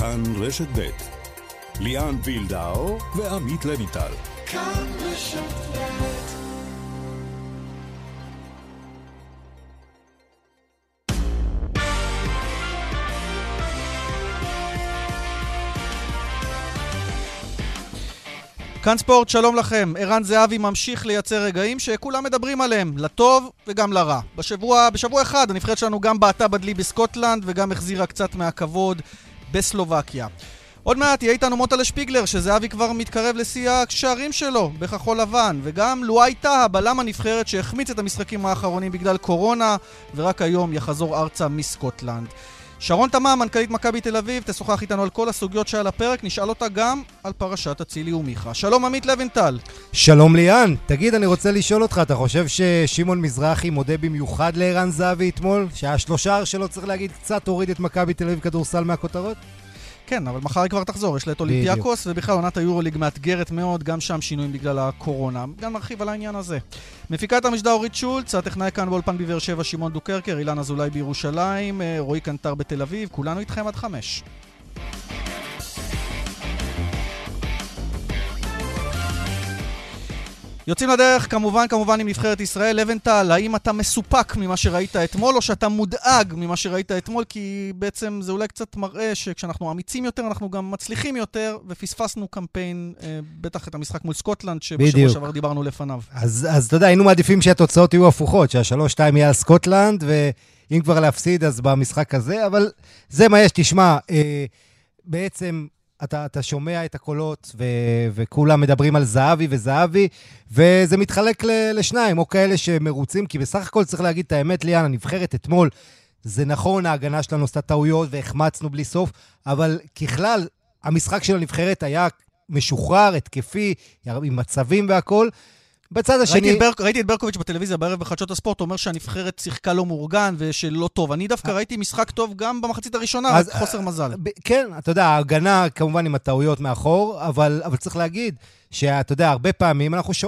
כאן רשת ב' ליאן וילדאו ועמית לויטל. כאן רשת ב' כאן ספורט, שלום לכם. ערן זהבי ממשיך לייצר רגעים שכולם מדברים עליהם, לטוב וגם לרע. בשבוע, בשבוע אחד הנבחרת שלנו גם בעטה בדלי בסקוטלנד וגם החזירה קצת מהכבוד בסלובקיה. עוד מעט יהיה איתנו מוטלה שפיגלר, שזהבי כבר מתקרב לשיא הקשרים שלו בכחול לבן, וגם לואי טאה, בלם הנבחרת שהחמיץ את המשחקים האחרונים בגלל קורונה, ורק היום יחזור ארצה מסקוטלנד. שרון תמם, מנכ"לית מכבי תל אביב, תשוחח איתנו על כל הסוגיות שעל הפרק, נשאל אותה גם על פרשת אצילי ומיכה. שלום עמית לוינטל. שלום ליאן. תגיד, אני רוצה לשאול אותך, אתה חושב ששמעון מזרחי מודה במיוחד לערן זהבי אתמול? שהשלושה שלו, צריך להגיד, קצת הוריד את מכבי תל אביב כדורסל מהכותרות? כן, אבל מחר היא כבר תחזור, יש לה את אולימפיאקוס, ובכלל עונת היורוליג מאתגרת מאוד, גם שם שינויים בגלל הקורונה. גם נרחיב על העניין הזה. מפיקת המשדר אורית שולץ, הטכנאי כאן באולפן בבאר שבע שמעון דוקרקר, אילן אזולאי בירושלים, אה, רועי קנטר בתל אביב, כולנו איתכם עד חמש. יוצאים לדרך כמובן כמובן עם נבחרת ישראל. לבנטל, האם אתה מסופק ממה שראית אתמול, או שאתה מודאג ממה שראית אתמול? כי בעצם זה אולי קצת מראה שכשאנחנו אמיצים יותר, אנחנו גם מצליחים יותר, ופספסנו קמפיין, אה, בטח את המשחק מול סקוטלנד, שבשבוע שעבר דיברנו לפניו. אז, אז אתה יודע, היינו מעדיפים שהתוצאות יהיו הפוכות, שהשלוש-שתיים יהיה על סקוטלנד, ואם כבר להפסיד, אז במשחק הזה, אבל זה מה יש. תשמע, אה, בעצם... אתה, אתה שומע את הקולות, ו, וכולם מדברים על זהבי וזהבי, וזה מתחלק ל, לשניים, או כאלה שמרוצים, כי בסך הכל צריך להגיד את האמת, ליאן, הנבחרת אתמול, זה נכון, ההגנה שלנו עשתה טעויות והחמצנו בלי סוף, אבל ככלל, המשחק של הנבחרת היה משוחרר, התקפי, עם מצבים והכול. בצד השני... ראיתי את, בר... ראיתי את ברקוביץ' בטלוויזיה בערב בחדשות הספורט, אומר שהנבחרת שיחקה לא מאורגן ושלא טוב. אני דווקא ראיתי משחק טוב גם במחצית הראשונה, אז, רק חוסר מזל. ב- כן, אתה יודע, ההגנה כמובן עם הטעויות מאחור, אבל, אבל צריך להגיד שאתה יודע, הרבה פעמים אנחנו ש...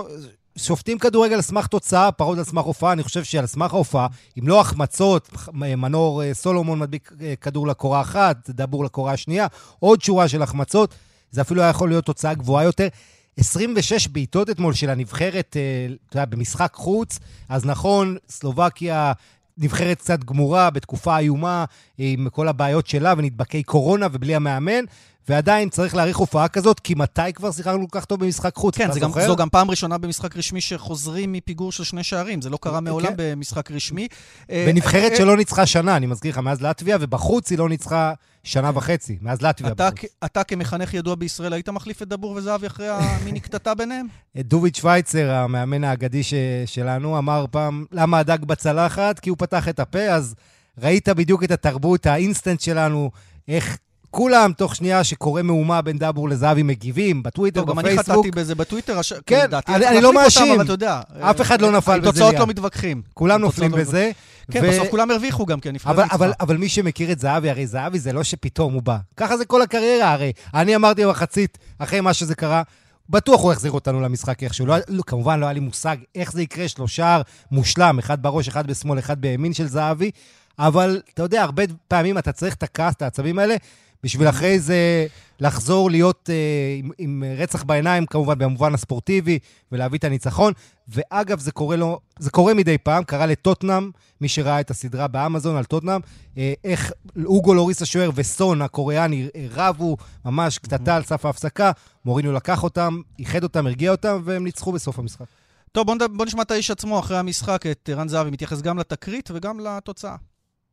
שופטים כדורגל על סמך תוצאה, פרות על סמך הופעה. אני חושב שעל סמך ההופעה, אם לא החמצות, מנור אה, סולומון מדביק אה, כדור לקורה אחת, דבור לקורה השנייה, עוד שורה של החמצות, זה אפילו היה יכול להיות תוצאה גבוהה יותר. 26 בעיטות אתמול של הנבחרת, אה, אתה יודע, במשחק חוץ, אז נכון, סלובקיה נבחרת קצת גמורה, בתקופה איומה, עם כל הבעיות שלה ונדבקי קורונה ובלי המאמן, ועדיין צריך להעריך הופעה כזאת, כי מתי כבר שיחקנו כל כך טוב במשחק חוץ? כן, גם, זו גם פעם ראשונה במשחק רשמי שחוזרים מפיגור של שני שערים. זה לא קרה מעולם כן. במשחק רשמי. בנבחרת אה, שלא ניצחה שנה, אני מזכיר לך, מאז לטביה, ובחוץ היא לא ניצחה שנה וחצי, מאז לטביה. אתה, אתה כמחנך ידוע בישראל, היית מחליף את דאבור וזהבי אחרי המיני קטטה ביניהם? דוד שווייצר, המאמן האגדי ש, שלנו, אמר פעם, למה הדג בצלחת? כי הוא פתח את הפה, אז ראית בדיוק את התרבות, האינסטנט שלנו, איך כולם, תוך שנייה שקורה מהומה בין דאבור לזהבי, מגיבים, בטוויטר, בפייסבוק. גם אני חטאתי בזה בטוויטר, כן, אני לא מאשים. אבל אתה יודע, אף אחד לא נפל בזה. תוצאות לא מתווכחים. כולם נופלים לא בזה. כן, בסוף כולם הרוויחו גם, כי הנבחרת ניצחה. אבל מי שמכיר את זהבי, הרי זהבי זה לא שפתאום הוא בא. ככה זה כל הקריירה, הרי. אני אמרתי במחצית, אחרי מה שזה קרה, בטוח הוא יחזיר אותנו למשחק איכשהו. לא, לא, כמובן, לא היה לי מושג איך זה יקרה, שלושה מושלם, אחד בראש, אחד בשמאל, אחד בימין של זהבי. אבל אתה יודע, הרבה פעמים אתה צריך את הכעס, את העצבים האלה, בשביל אחרי זה לחזור להיות אה, עם, עם רצח בעיניים, כמובן, במובן הספורטיבי, ולהביא את הניצחון. ואגב, זה קורה, לו, זה קורה מדי פעם, קרה לטוטנאם, מי שראה את הסדרה באמזון על טוטנאם, אה, איך אוגו לוריס השוער וסון הקוריאני רבו ממש קטטה על סף ההפסקה, מוריניו לקח אותם, איחד אותם, הרגיע אותם, והם ניצחו בסוף המשחק. טוב, בוא, בוא נשמע את האיש עצמו אחרי המשחק, את רן זהבי, מתייחס גם לתקרית וגם לתוצאה.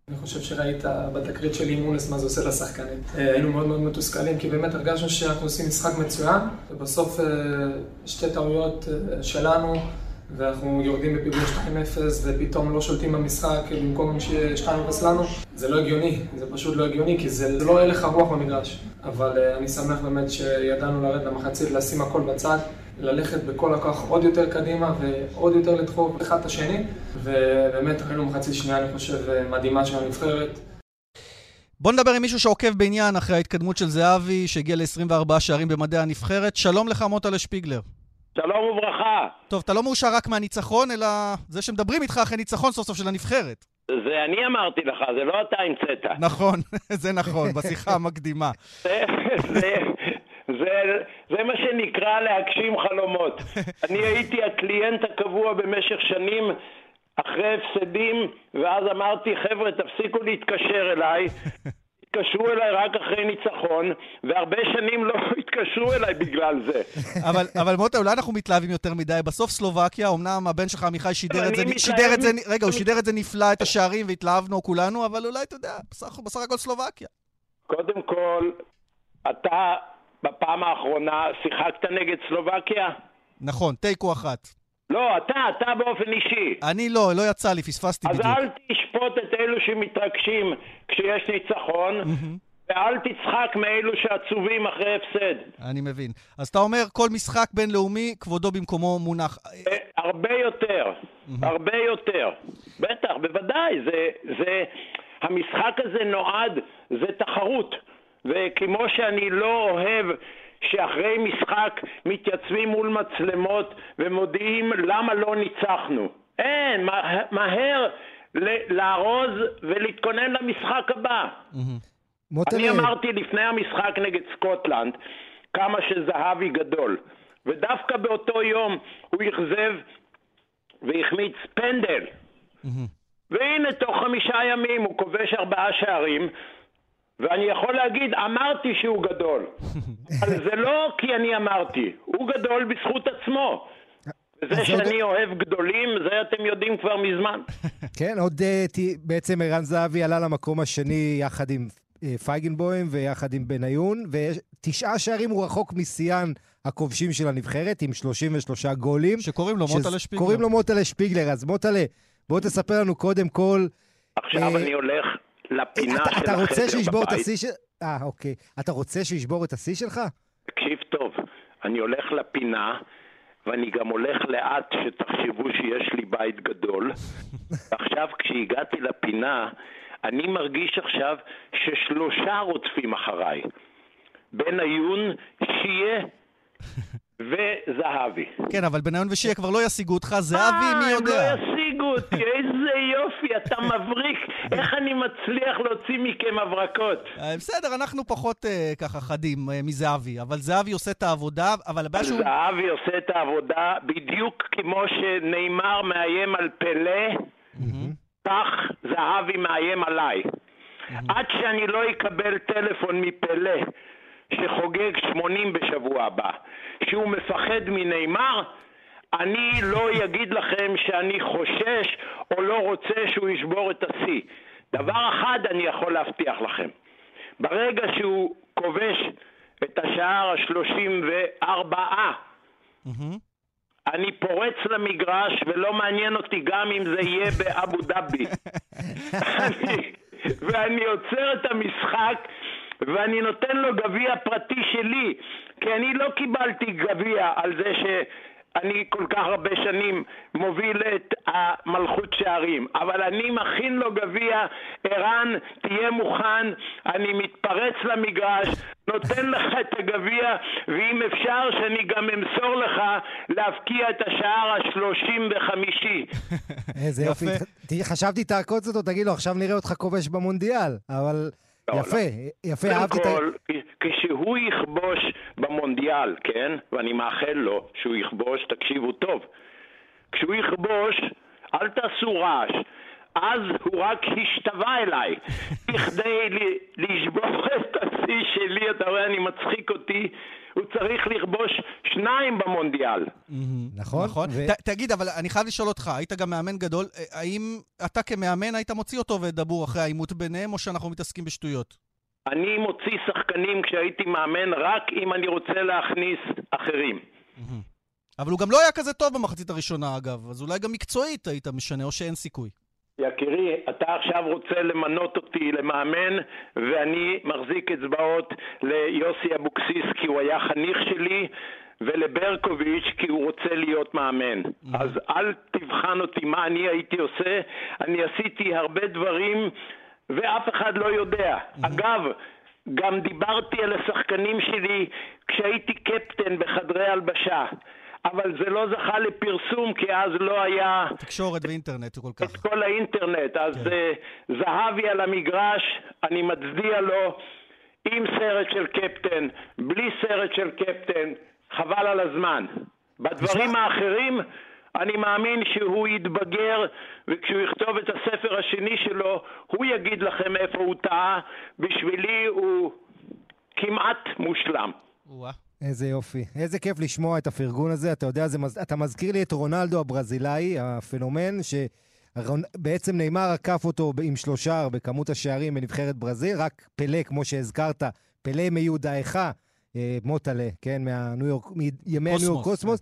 אני חושב שראית בתקרית של אימונס מה זה עושה לשחקנים. אה, היינו מאוד מאוד מתוסכלים, כי באמת הרגשנו שאנחנו עושים משחק מצוין, ובסוף אה, שתי טעויות אה, שלנו, ואנחנו יורדים בפיגור 2-0, ופתאום לא שולטים במשחק במקום שיהיה 2-0 לנו. זה לא הגיוני, זה פשוט לא הגיוני, כי זה לא הלך הרוח במגרש. אבל אני שמח באמת שידענו לרדת למחצית, לשים הכל בצד. ללכת בכל הכוח עוד יותר קדימה ועוד יותר לדחוף אחד את השני, ובאמת ראינו מחצית שנייה, אני חושב, מדהימה של הנבחרת. בוא נדבר עם מישהו שעוקב בעניין אחרי ההתקדמות של זהבי, שהגיע ל-24 שערים במדעי הנבחרת. שלום לך, מוטלה שפיגלר. שלום וברכה. טוב, אתה לא מאושר רק מהניצחון, אלא זה שמדברים איתך אחרי ניצחון סוף סוף של הנבחרת. זה אני אמרתי לך, זה לא אתה המצאת. נכון, זה נכון, בשיחה המקדימה. זה, זה, זה, זה מה שנקרא להגשים חלומות. אני הייתי הקליינט הקבוע במשך שנים אחרי הפסדים, ואז אמרתי, חבר'ה, תפסיקו להתקשר אליי. התקשרו אליי רק אחרי ניצחון, והרבה שנים לא התקשרו אליי בגלל זה. אבל, אבל מוטה, אולי אנחנו מתלהבים יותר מדי. בסוף סלובקיה, אמנם הבן שלך עמיחי שידר את זה, אני שידר את זה, מתלהב- רגע, הוא שידר את זה נפלא, את השערים, והתלהבנו כולנו, אבל אולי, אתה יודע, בסך, בסך הכל סלובקיה. קודם כל, אתה בפעם האחרונה שיחקת נגד סלובקיה? נכון, תיקו אחת. לא, אתה, אתה באופן אישי. אני לא, לא יצא לי, פספסתי אז בדיוק. אל תשפוט את אלו שמתרגשים כשיש ניצחון, ואל תצחק מאלו שעצובים אחרי הפסד. אני מבין. אז אתה אומר, כל משחק בינלאומי, כבודו במקומו מונח. אה, הרבה יותר, הרבה יותר. בטח, בוודאי, זה, זה, המשחק הזה נועד, זה תחרות. וכמו שאני לא אוהב שאחרי משחק מתייצבים מול מצלמות ומודיעים למה לא ניצחנו. אין, מה- מהר לארוז ולהתכונן למשחק הבא. מוטלה, אני אמרתי לפני המשחק נגד סקוטלנד כמה שזהבי גדול, ודווקא באותו יום הוא אכזב והחמיץ פנדל. והנה, תוך חמישה ימים הוא כובש ארבעה שערים, ואני יכול להגיד, אמרתי שהוא גדול. אבל זה לא כי אני אמרתי, הוא גדול בזכות עצמו. וזה אז עוד- שאני אוהב גדולים, זה אתם יודעים כבר מזמן. כן, עוד אה, בעצם ערן זהבי עלה למקום השני יחד עם אה, פייגנבוים ויחד עם בניון, ותשעה שערים הוא רחוק משיאן הכובשים של הנבחרת, עם 33 גולים. שקוראים לו מוטלה שפיגלר. קוראים לו מוטלה שפיגלר, אז מוטלה, בוא תספר לנו קודם כל... עכשיו אה, אני הולך לפינה אתה, של אתה רוצה החדר שישבור את. השיא של... אה, אוקיי. אתה רוצה שישבור את השיא שלך? תקשיב טוב, אני הולך לפינה, ואני גם הולך לאט שתחשבו שיש לי בית גדול. עכשיו, כשהגעתי לפינה, אני מרגיש עכשיו ששלושה רודפים אחריי. בניון, שיה וזהבי. כן, אבל בניון ושיעה כבר לא ישיגו אותך, זהבי, מי אה, יודע. הם לא ישיגו אותי, איזה יופי, אתה מבריק. איך אני מצליח להוציא מכם הברקות? אה, בסדר, אנחנו פחות אה, ככה חדים אה, מזהבי, אבל זהבי עושה את העבודה, אבל הבעיה שהוא... זהבי עושה את העבודה בדיוק כמו שנאמר מאיים על פלא, כך זהבי מאיים עליי. עד שאני לא אקבל טלפון מפלא, שחוגג 80 בשבוע הבא, שהוא מפחד מנאמר, אני לא אגיד לכם שאני חושש או לא רוצה שהוא ישבור את השיא. דבר אחד אני יכול להבטיח לכם, ברגע שהוא כובש את השער ה-34, אני פורץ למגרש ולא מעניין אותי גם אם זה יהיה באבו דאבי. אני- ואני עוצר את המשחק ואני נותן לו גביע פרטי שלי, כי אני לא קיבלתי גביע על זה שאני כל כך הרבה שנים מוביל את המלכות שערים, אבל אני מכין לו גביע, ערן, תהיה מוכן, אני מתפרץ למגרש, נותן לך את הגביע, ואם אפשר שאני גם אמסור לך להבקיע את השער השלושים וחמישי. איזה יופי. יפה. חשבתי תעקוץ אותו, תגיד לו, עכשיו נראה אותך כובש במונדיאל. אבל לא, יפה, יפה, קודם אהבתי את ה... כל, כשהוא יכבוש במונדיאל, כן? ואני מאחל לו שהוא יכבוש, תקשיבו טוב. כשהוא יכבוש, אל תעשו רעש. אז הוא רק השתווה אליי, בכדי לשבור את השיא שלי, אתה רואה, אני מצחיק אותי, הוא צריך לכבוש שניים במונדיאל. נכון? נכון. תגיד, אבל אני חייב לשאול אותך, היית גם מאמן גדול, אה, האם אתה כמאמן היית מוציא אותו ואת דבור אחרי העימות ביניהם, או שאנחנו מתעסקים בשטויות? אני מוציא שחקנים כשהייתי מאמן רק אם אני רוצה להכניס אחרים. אבל הוא גם לא היה כזה טוב במחצית הראשונה, אגב, אז אולי גם מקצועית היית משנה, או שאין סיכוי. יקירי, אתה עכשיו רוצה למנות אותי למאמן, ואני מחזיק אצבעות ליוסי אבוקסיס כי הוא היה חניך שלי, ולברקוביץ' כי הוא רוצה להיות מאמן. אז אל תבחן אותי מה אני הייתי עושה, אני עשיתי הרבה דברים ואף אחד לא יודע. אגב, גם דיברתי על השחקנים שלי כשהייתי קפטן בחדרי הלבשה. אבל זה לא זכה לפרסום, כי אז לא היה... תקשורת ואינטרנט כל כך. את כל האינטרנט. אז כן. uh, זהבי על המגרש, אני מצדיע לו עם סרט של קפטן, בלי סרט של קפטן, חבל על הזמן. בדברים האחרים... אני מאמין שהוא יתבגר, וכשהוא יכתוב את הספר השני שלו, הוא יגיד לכם איפה הוא טעה. בשבילי הוא כמעט מושלם. איזה יופי. איזה כיף לשמוע את הפרגון הזה. אתה יודע, זה, אתה מזכיר לי את רונלדו הברזילאי, הפנומן, שבעצם נאמר עקף אותו עם שלושה בכמות השערים בנבחרת ברזיל, רק פלא, כמו שהזכרת, פלא מיודעך, אה, מוטלה, כן, מהניו יורק, מימי הניו יורק קוסמוס.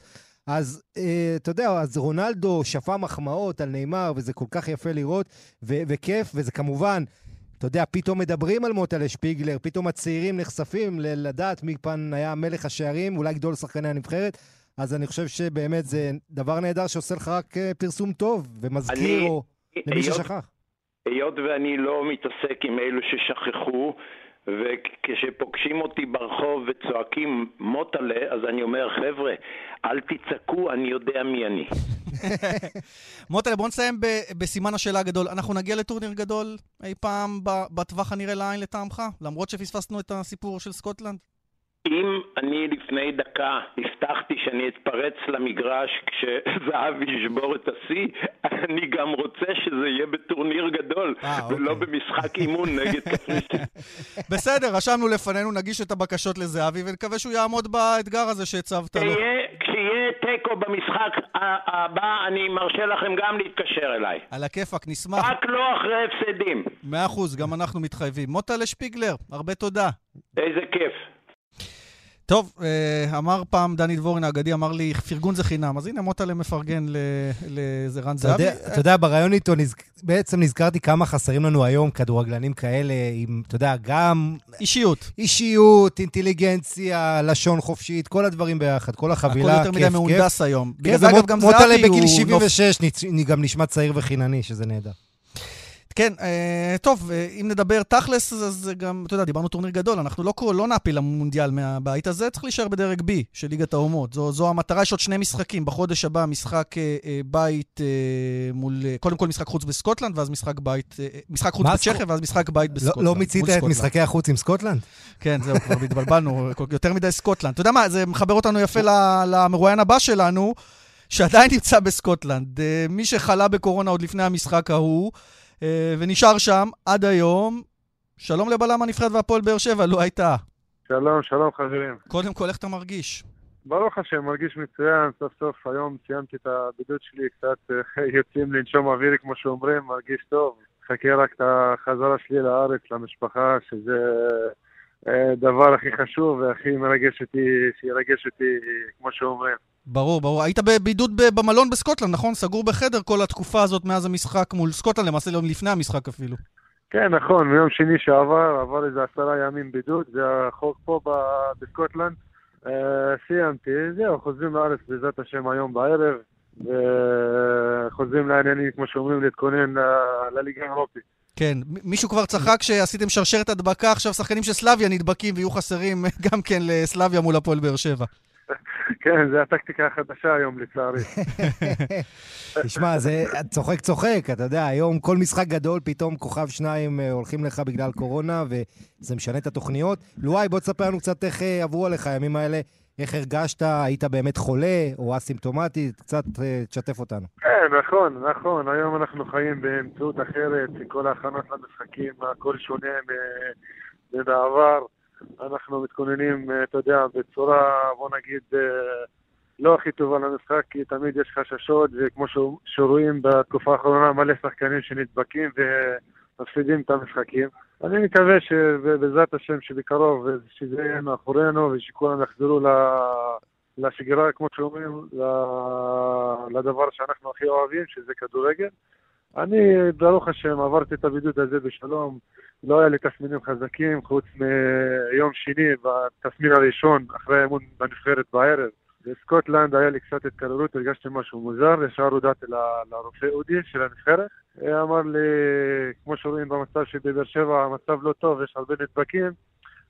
אז אה, אתה יודע, אז רונלדו שפע מחמאות על נאמר, וזה כל כך יפה לראות, ו- וכיף, וזה כמובן, אתה יודע, פתאום מדברים על מוטלה שפיגלר, פתאום הצעירים נחשפים ל- לדעת מי פן היה מלך השערים, אולי גדול שחקני הנבחרת. אז אני חושב שבאמת זה דבר נהדר שעושה לך רק אה, פרסום טוב, ומזכיר אני, או למי ששכח. היות ואני לא מתעסק עם אלו ששכחו, וכשפוגשים אותי ברחוב וצועקים מוטלה, אז אני אומר, חבר'ה, אל תצעקו, אני יודע מי אני. מוטלה, בוא נסיים בסימן השאלה הגדול. אנחנו נגיע לטורניר גדול אי פעם בטווח הנראה לעין לטעמך? למרות שפספסנו את הסיפור של סקוטלנד? אם אני לפני דקה הבטחתי שאני אתפרץ למגרש כשזהב ישבור את השיא, אני גם רוצה שזה יהיה בטורניר גדול, 아, אה, ולא אוקיי. במשחק אימון נגד קפריסין. בסדר, רשמנו לפנינו, נגיש את הבקשות לזהבי, ונקווה שהוא יעמוד באתגר הזה שהצבת לו. כשיהיה תיקו במשחק הבא, אני מרשה לכם גם להתקשר אליי. על הכיפאק, נשמח. רק לא אחרי הפסדים. מאה אחוז, גם אנחנו מתחייבים. מוטה לשפיגלר, הרבה תודה. איזה כיף. טוב, אה, אמר פעם דני דבורין האגדי, אמר לי, פרגון זה חינם. אז הנה, מוטלה מפרגן לזרן זהבי. אתה יודע, בריאיון איתו בעצם נזכרתי כמה חסרים לנו היום כדורגלנים כאלה, עם, אתה יודע, גם... אישיות. אישיות, אינטליגנציה, לשון חופשית, כל הדברים ביחד, כל החבילה, כיף, כיף. הכל יותר מדי מהונדס היום. כן, בגלל זה, אגב, גם זהבי הוא... מוטלה בגיל 76 גם נשמע צעיר וחינני, שזה נהדר. כן, אה, טוב, אה, אם נדבר תכלס, אז גם, אתה יודע, דיברנו טורניר גדול, אנחנו לא, לא נעפיל למונדיאל מהבית הזה, צריך להישאר בדרג B של ליגת האומות. זו, זו המטרה, יש עוד שני משחקים. בחודש הבא משחק אה, אה בית אה, מול, אה, קודם כל משחק חוץ בסקוטלנד, ואז משחק בית, אה, משחק חוץ בצ'כיה, ואז משחק בית בסקוטלנד. לא, לא מיצית את משחקי החוץ עם סקוטלנד? כן, זהו, כבר התבלבלנו, יותר מדי סקוטלנד. אתה יודע מה, זה מחבר אותנו יפה למרואיין הבא שלנו, שעדיין נמצא בסקוטלנד. מי שחלה בקורונה עוד לפני המשחק ההוא, אה, ונשאר שם עד היום. שלום לבלם הנבחרת והפועל באר שבע, לואי טאהא. שלום, שלום חברים. קודם כל, איך אתה מרגיש? ברוך השם, מרגיש מצוין, סוף סוף היום סיימתי את הבידוד שלי, קצת אה, יוצאים לנשום אוויר כמו שאומרים, מרגיש טוב. חכה רק את החזרה שלי לארץ, למשפחה, שזה אה, דבר הכי חשוב והכי מרגש אותי, שירגש אותי, כמו שאומרים. ברור, ברור. היית בבידוד במלון בסקוטלנד, נכון? סגור בחדר כל התקופה הזאת מאז המשחק מול סקוטלנד, למעשה יום לפני המשחק אפילו. כן, נכון, מיום שני שעבר, עבר איזה עשרה ימים בידוד, זה החוק פה בסקוטלנד. Uh, סיימתי, זהו, חוזרים לארץ בעזרת השם היום בערב, וחוזרים לעניינים, כמו שאומרים, להתכונן לליגה האירופית. כן, מישהו כבר צחק שעשיתם שרשרת הדבקה, עכשיו שחקנים של סלאביה נדבקים ויהיו חסרים גם כן לסלאביה מול הפועל באר שבע. כן, זה הטקטיקה החדשה היום, לצערי. תשמע, זה צוחק צוחק, אתה יודע, היום כל משחק גדול, פתאום כוכב שניים אה, הולכים לך בגלל קורונה, וזה משנה את התוכניות. לואי, בוא תספר לנו קצת איך אה, עברו עליך הימים האלה. איך הרגשת? היית באמת חולה או אסימפטומטי? קצת אה, תשתף אותנו. כן, נכון, נכון. היום אנחנו חיים באמצעות אחרת, כל ההכנות למשחקים, הכל שונה מבעבר. אנחנו מתכוננים, אה, אתה יודע, בצורה, בוא נגיד, אה, לא הכי טובה למשחק, כי תמיד יש חששות, וכמו שרואים בתקופה האחרונה, מלא שחקנים שנדבקים ומפסידים את המשחקים. אני מקווה שבעזרת השם שבקרוב שזה יהיה מאחורינו ושכולם יחזרו לשגרה, כמו שאומרים, לדבר שאנחנו הכי אוהבים, שזה כדורגל. אני, ברוך השם, עברתי את הבידוד הזה בשלום. לא היה לי תסמינים חזקים, חוץ מיום שני, בתסמין הראשון, אחרי האמון בנבחרת בערב. בסקוטלנד היה לי קצת התקררות, הרגשתי משהו מוזר, ישר הודעתי לרופא אודי של הנבחרת. אמר לי, כמו שרואים במצב שבבאר שבע המצב לא טוב, יש הרבה נדבקים,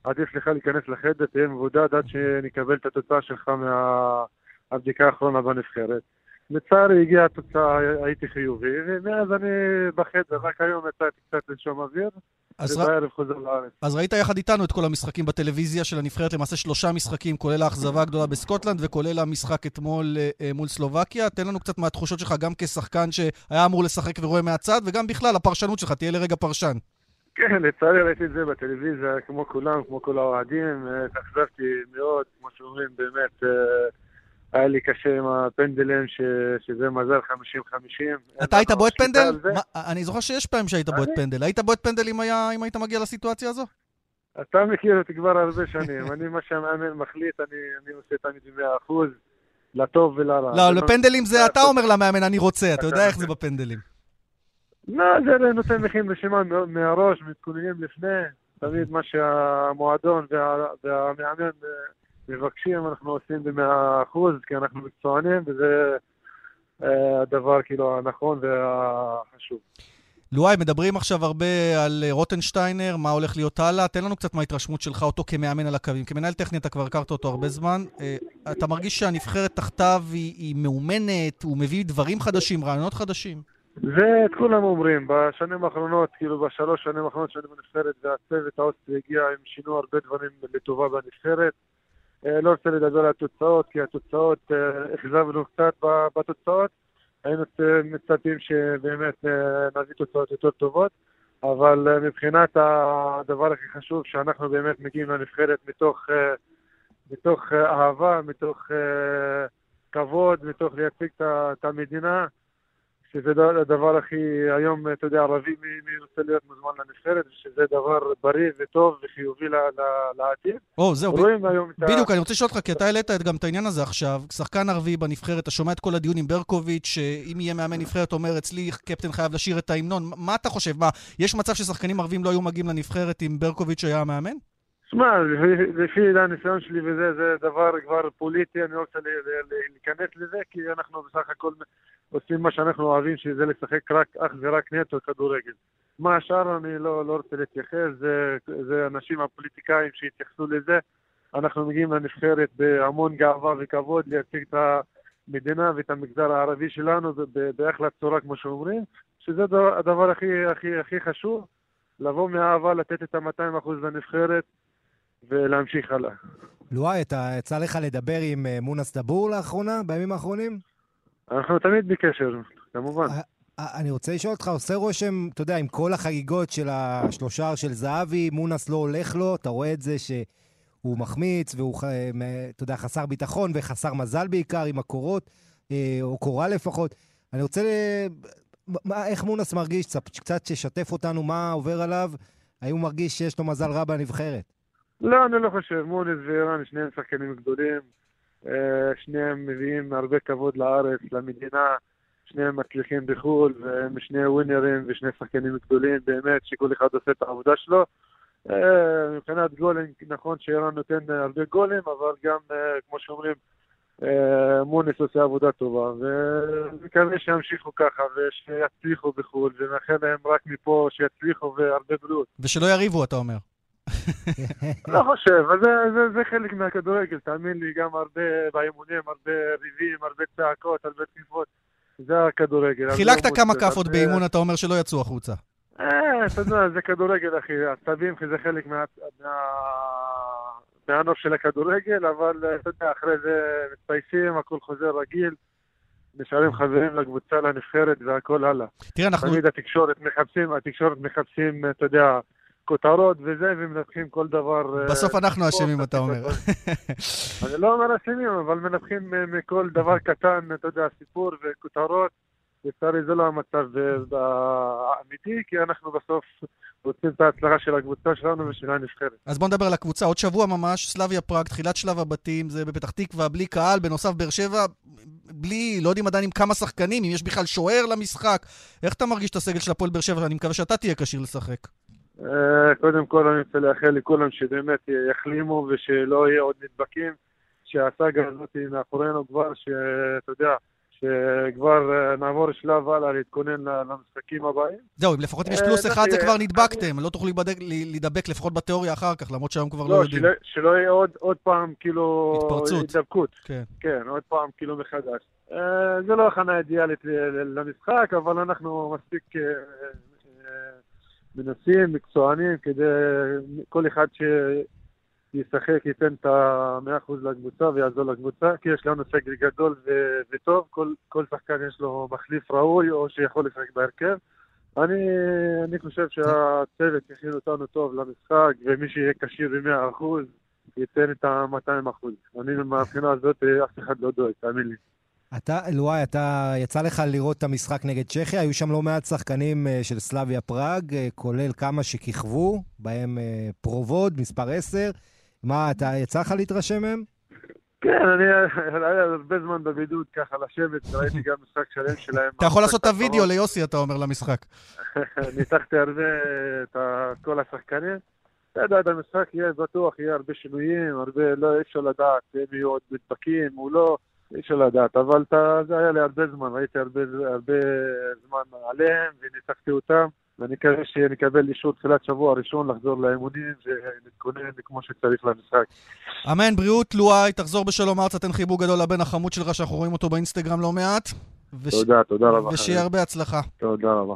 עדיף לך להיכנס לחדר, תהיה מבודד עד שנקבל את התוצאה שלך מה... הבדיקה האחרונה בנבחרת. לצערי הגיעה התוצאה, הייתי חיובי, ומאז אני בחדר, רק היום יצאתי קצת לנשום אוויר, אז, ר... ובערב חוזר לארץ. אז ראית יחד איתנו את כל המשחקים בטלוויזיה של הנבחרת, למעשה שלושה משחקים, כולל האכזבה הגדולה בסקוטלנד וכולל המשחק אתמול אה, אה, מול סלובקיה. תן לנו קצת מהתחושות שלך, גם כשחקן שהיה אמור לשחק ורואה מהצד, וגם בכלל, הפרשנות שלך, תהיה לרגע פרשן. כן, לצערי ראיתי את זה בטלוויזיה, כמו כולם, כמו כל האוהדים, אה, התאכזבתי מאוד, כמו שאומרים, באמת, אה, היה לי קשה עם הפנדלים, ש... שזה מזל 50-50. אתה היית בועט פנדל? מה, אני זוכר שיש פעמים שהיית בועט? פנדל. היית בועט פנדל אם, היה, אם היית מגיע לסיטואציה הזו? אתה מכיר אותי כבר הרבה שנים, אני, מה שהמאמן מחליט, אני, אני עושה תמיד במאה אחוז, לטוב ולרע. לא, זה לפנדלים זה אתה. אומר למאמן, אני רוצה, אתה יודע איך זה בפנדלים. לא, זה נותן מכין רשימה מה- מהראש, מתכוננים לפני, תמיד מה שהמועדון וה, והמאמן אה, מבקשים, אנחנו עושים במאה אחוז, כי אנחנו מקצוענים, וזה אה, הדבר כאילו הנכון והחשוב. לואי, מדברים עכשיו הרבה על אה, רוטנשטיינר, מה הולך להיות הלאה. תן לנו קצת מההתרשמות שלך, אותו כמאמן על הקווים. כמנהל טכני אתה כבר הכרת אותו הרבה זמן. אה, אתה מרגיש שהנבחרת תחתיו היא, היא מאומנת, הוא מביא דברים חדשים, רעיונות חדשים? זה את כולם אומרים, בשנים האחרונות, כאילו בשלוש שנים האחרונות שאני בנבחרת והצוות האוסטרי הגיע, הם שינו הרבה דברים לטובה בנבחרת. אה, לא רוצה לדבר על התוצאות, כי התוצאות, אה, אכזבנו קצת בתוצאות. היינו מצפים שבאמת אה, נביא תוצאות יותר טובות, אבל מבחינת הדבר הכי חשוב, שאנחנו באמת מגיעים לנבחרת מתוך, מתוך אה, אהבה, מתוך כבוד, מתוך לייצג את המדינה. שזה ד- הדבר הכי, היום, אתה יודע, ערבי מי, מי רוצה להיות מוזמן לנבחרת, שזה דבר בריא וטוב וחיובי ל- ל- לעתיד. או, זהו, ב- את ה... בדיוק, אני רוצה לשאול אותך, כי אתה העלית את- גם את העניין הזה עכשיו. שחקן ערבי בנבחרת, אתה שומע את כל הדיון עם ברקוביץ', שאם יהיה מאמן נבחרת, אומר, אצלי קפטן חייב לשיר את ההמנון. מה אתה חושב? מה, יש מצב ששחקנים ערבים לא היו מגיעים לנבחרת אם ברקוביץ' היה המאמן? שמע, לפי- הניסיון שלי וזה, זה דבר כבר פוליטי, אני לא רוצה להיכנס לזה, כי אנחנו בסך הכל עושים מה שאנחנו אוהבים, שזה לשחק רק, אך ורק נטו כדורגל. מה השאר אני לא, לא רוצה להתייחס, זה, זה אנשים הפוליטיקאים שהתייחסו לזה. אנחנו מגיעים לנבחרת בהמון גאווה וכבוד לייצג את המדינה ואת המגזר הערבי שלנו באחלה צורה, כמו שאומרים, שזה הדבר הכי, הכי, הכי חשוב, לבוא מאהבה, לתת את ה-200% לנבחרת. ולהמשיך הלאה. לואי, אתה יצא לך לדבר עם אה, מונס דבור לאחרונה, בימים האחרונים? אנחנו תמיד בקשר, כמובן. אה, אה, אני רוצה לשאול אותך, עושה רושם, אתה יודע, עם כל החגיגות של השלושה של זהבי, מונס לא הולך לו, אתה רואה את זה שהוא מחמיץ והוא, אתה יודע, חסר ביטחון וחסר מזל בעיקר עם הקורות, או קורה לפחות. אני רוצה... מה, איך מונס מרגיש? קצת ששתף אותנו מה עובר עליו. האם הוא מרגיש שיש לו מזל רע בנבחרת? לא, אני לא חושב. מונס וערן, שניהם שחקנים גדולים. אה, שניהם מביאים הרבה כבוד לארץ, למדינה. שניהם מצליחים בחו"ל, והם שני ווינרים ושני שחקנים גדולים, באמת, שכל אחד עושה את העבודה שלו. אה, מבחינת גולים, נכון שערן נותן הרבה גולים, אבל גם, אה, כמו שאומרים, מונס עושה עבודה טובה, ומקווה שימשיכו ככה ושיצליחו בחו"ל, ומאחל להם רק מפה שיצליחו והרבה בריאות. ושלא יריבו, אתה אומר. לא חושב, זה, זה, זה חלק מהכדורגל, תאמין לי, גם הרבה באימונים, הרבה ריבים, הרבה צעקות, הרבה תקיפות. זה הכדורגל. חילקת הרבה כמה כאפות באימון, אתה אומר שלא יצאו החוצה. אה, אתה יודע, זה כדורגל, אחי. עצבים, כי זה חלק מה, מה, מהנוף של הכדורגל, אבל אה, אתה יודע, אחרי זה מתפייסים, הכל חוזר רגיל. נשארים חברים לקבוצה, לנבחרת והכל הלאה. תראה, אנחנו... תמיד התקשורת מחפשים, התקשורת מחפשים, אתה יודע, כותרות וזה, ומנתחים כל דבר. אה, בסוף אנחנו אשמים, אתה אומר. אני לא אומר אשמים, אבל מנתחים מ- מכל דבר קטן, אתה יודע, סיפור וכותרות. לצערי זה לא המצב אה, האמיתי, כי אנחנו בסוף רוצים את ההצלחה של הקבוצה שלנו ושל הנבחרת. אז בוא נדבר על הקבוצה. עוד שבוע ממש, סלאביה פראג, תחילת שלב הבתים, זה בפתח תקווה, בלי קהל, בנוסף באר שבע, בלי, לא יודעים עדיין עם כמה שחקנים, אם יש בכלל שוער למשחק. איך אתה מרגיש את הסגל של הפועל באר שבע? אני מקווה שאתה תהיה כשיר לשחק. אה, קודם כל אני רוצה לאחל לכולם שבאמת יחלימו ושלא יהיה עוד נדבקים, שהסאגה הזאת היא מאחורינו כבר, שאתה יודע, שכבר אה, נעבור שלב הלאה להתכונן למשחקים הבאים. זהו, אם לפחות אם יש אה, פלוס לא, אחד זה כבר נדבקתם, לא תוכלו להידבק לפחות בתיאוריה אחר כך, למרות שהיום כבר לא לא, יודעים. שלא, שלא יהיה עוד, פעם כאילו... התפרצות. הידבקות. כן. כן, עוד פעם כאילו מחדש. זה לא הכנה אידיאלית למשחק, אבל אנחנו מספיק מנסים, מקצוענים, כדי כל אחד שישחק ייתן את המאה אחוז לקבוצה ויעזור לקבוצה, כי יש לנו סגל גדול ו- וטוב, כל, כל שחקן יש לו מחליף ראוי או שיכול לשחק בהרכב. אני, אני חושב שהצוות יכין אותנו טוב למשחק, ומי שיהיה כשיר במאה אחוז ייתן את ה-200 אחוז. אני מהבחינה הזאת, אף אחד לא דואג, תאמין לי. אתה, אלוואי, אתה, יצא לך לראות את המשחק נגד צ'כיה, היו שם לא מעט שחקנים אה, של סלאביה פראג, אה, כולל כמה שכיכבו, בהם אה, פרובוד, מספר 10. מה, אתה, יצא לך להתרשם מהם? כן, אני היה הרבה זמן בבידוד ככה לשבת, וראיתי גם משחק שלם שלהם. אתה יכול לעשות את המשחק הוידאו ליוסי, אתה אומר, למשחק. ניתחתי הרבה את כל השחקנים. אתה יודע, המשחק יהיה בטוח, יהיה הרבה שינויים, הרבה, לא, אי אפשר לדעת אם יהיו עוד נדבקים או לא, אי אפשר לדעת. אבל אתה, זה היה לי הרבה זמן, ראיתי הרבה, הרבה זמן עליהם וניתחתי אותם. ואני מקווה שנקבל אישור תחילת שבוע ראשון לחזור לאימונים ונתכונן כמו שצריך למשחק. אמן, בריאות, לואי, תחזור בשלום ארצה, תן חיבוק גדול לבן החמוד שלך, שאנחנו רואים אותו באינסטגרם לא מעט. וש- תודה, תודה רבה. ושיהיה. הרבה הצלחה. תודה רבה.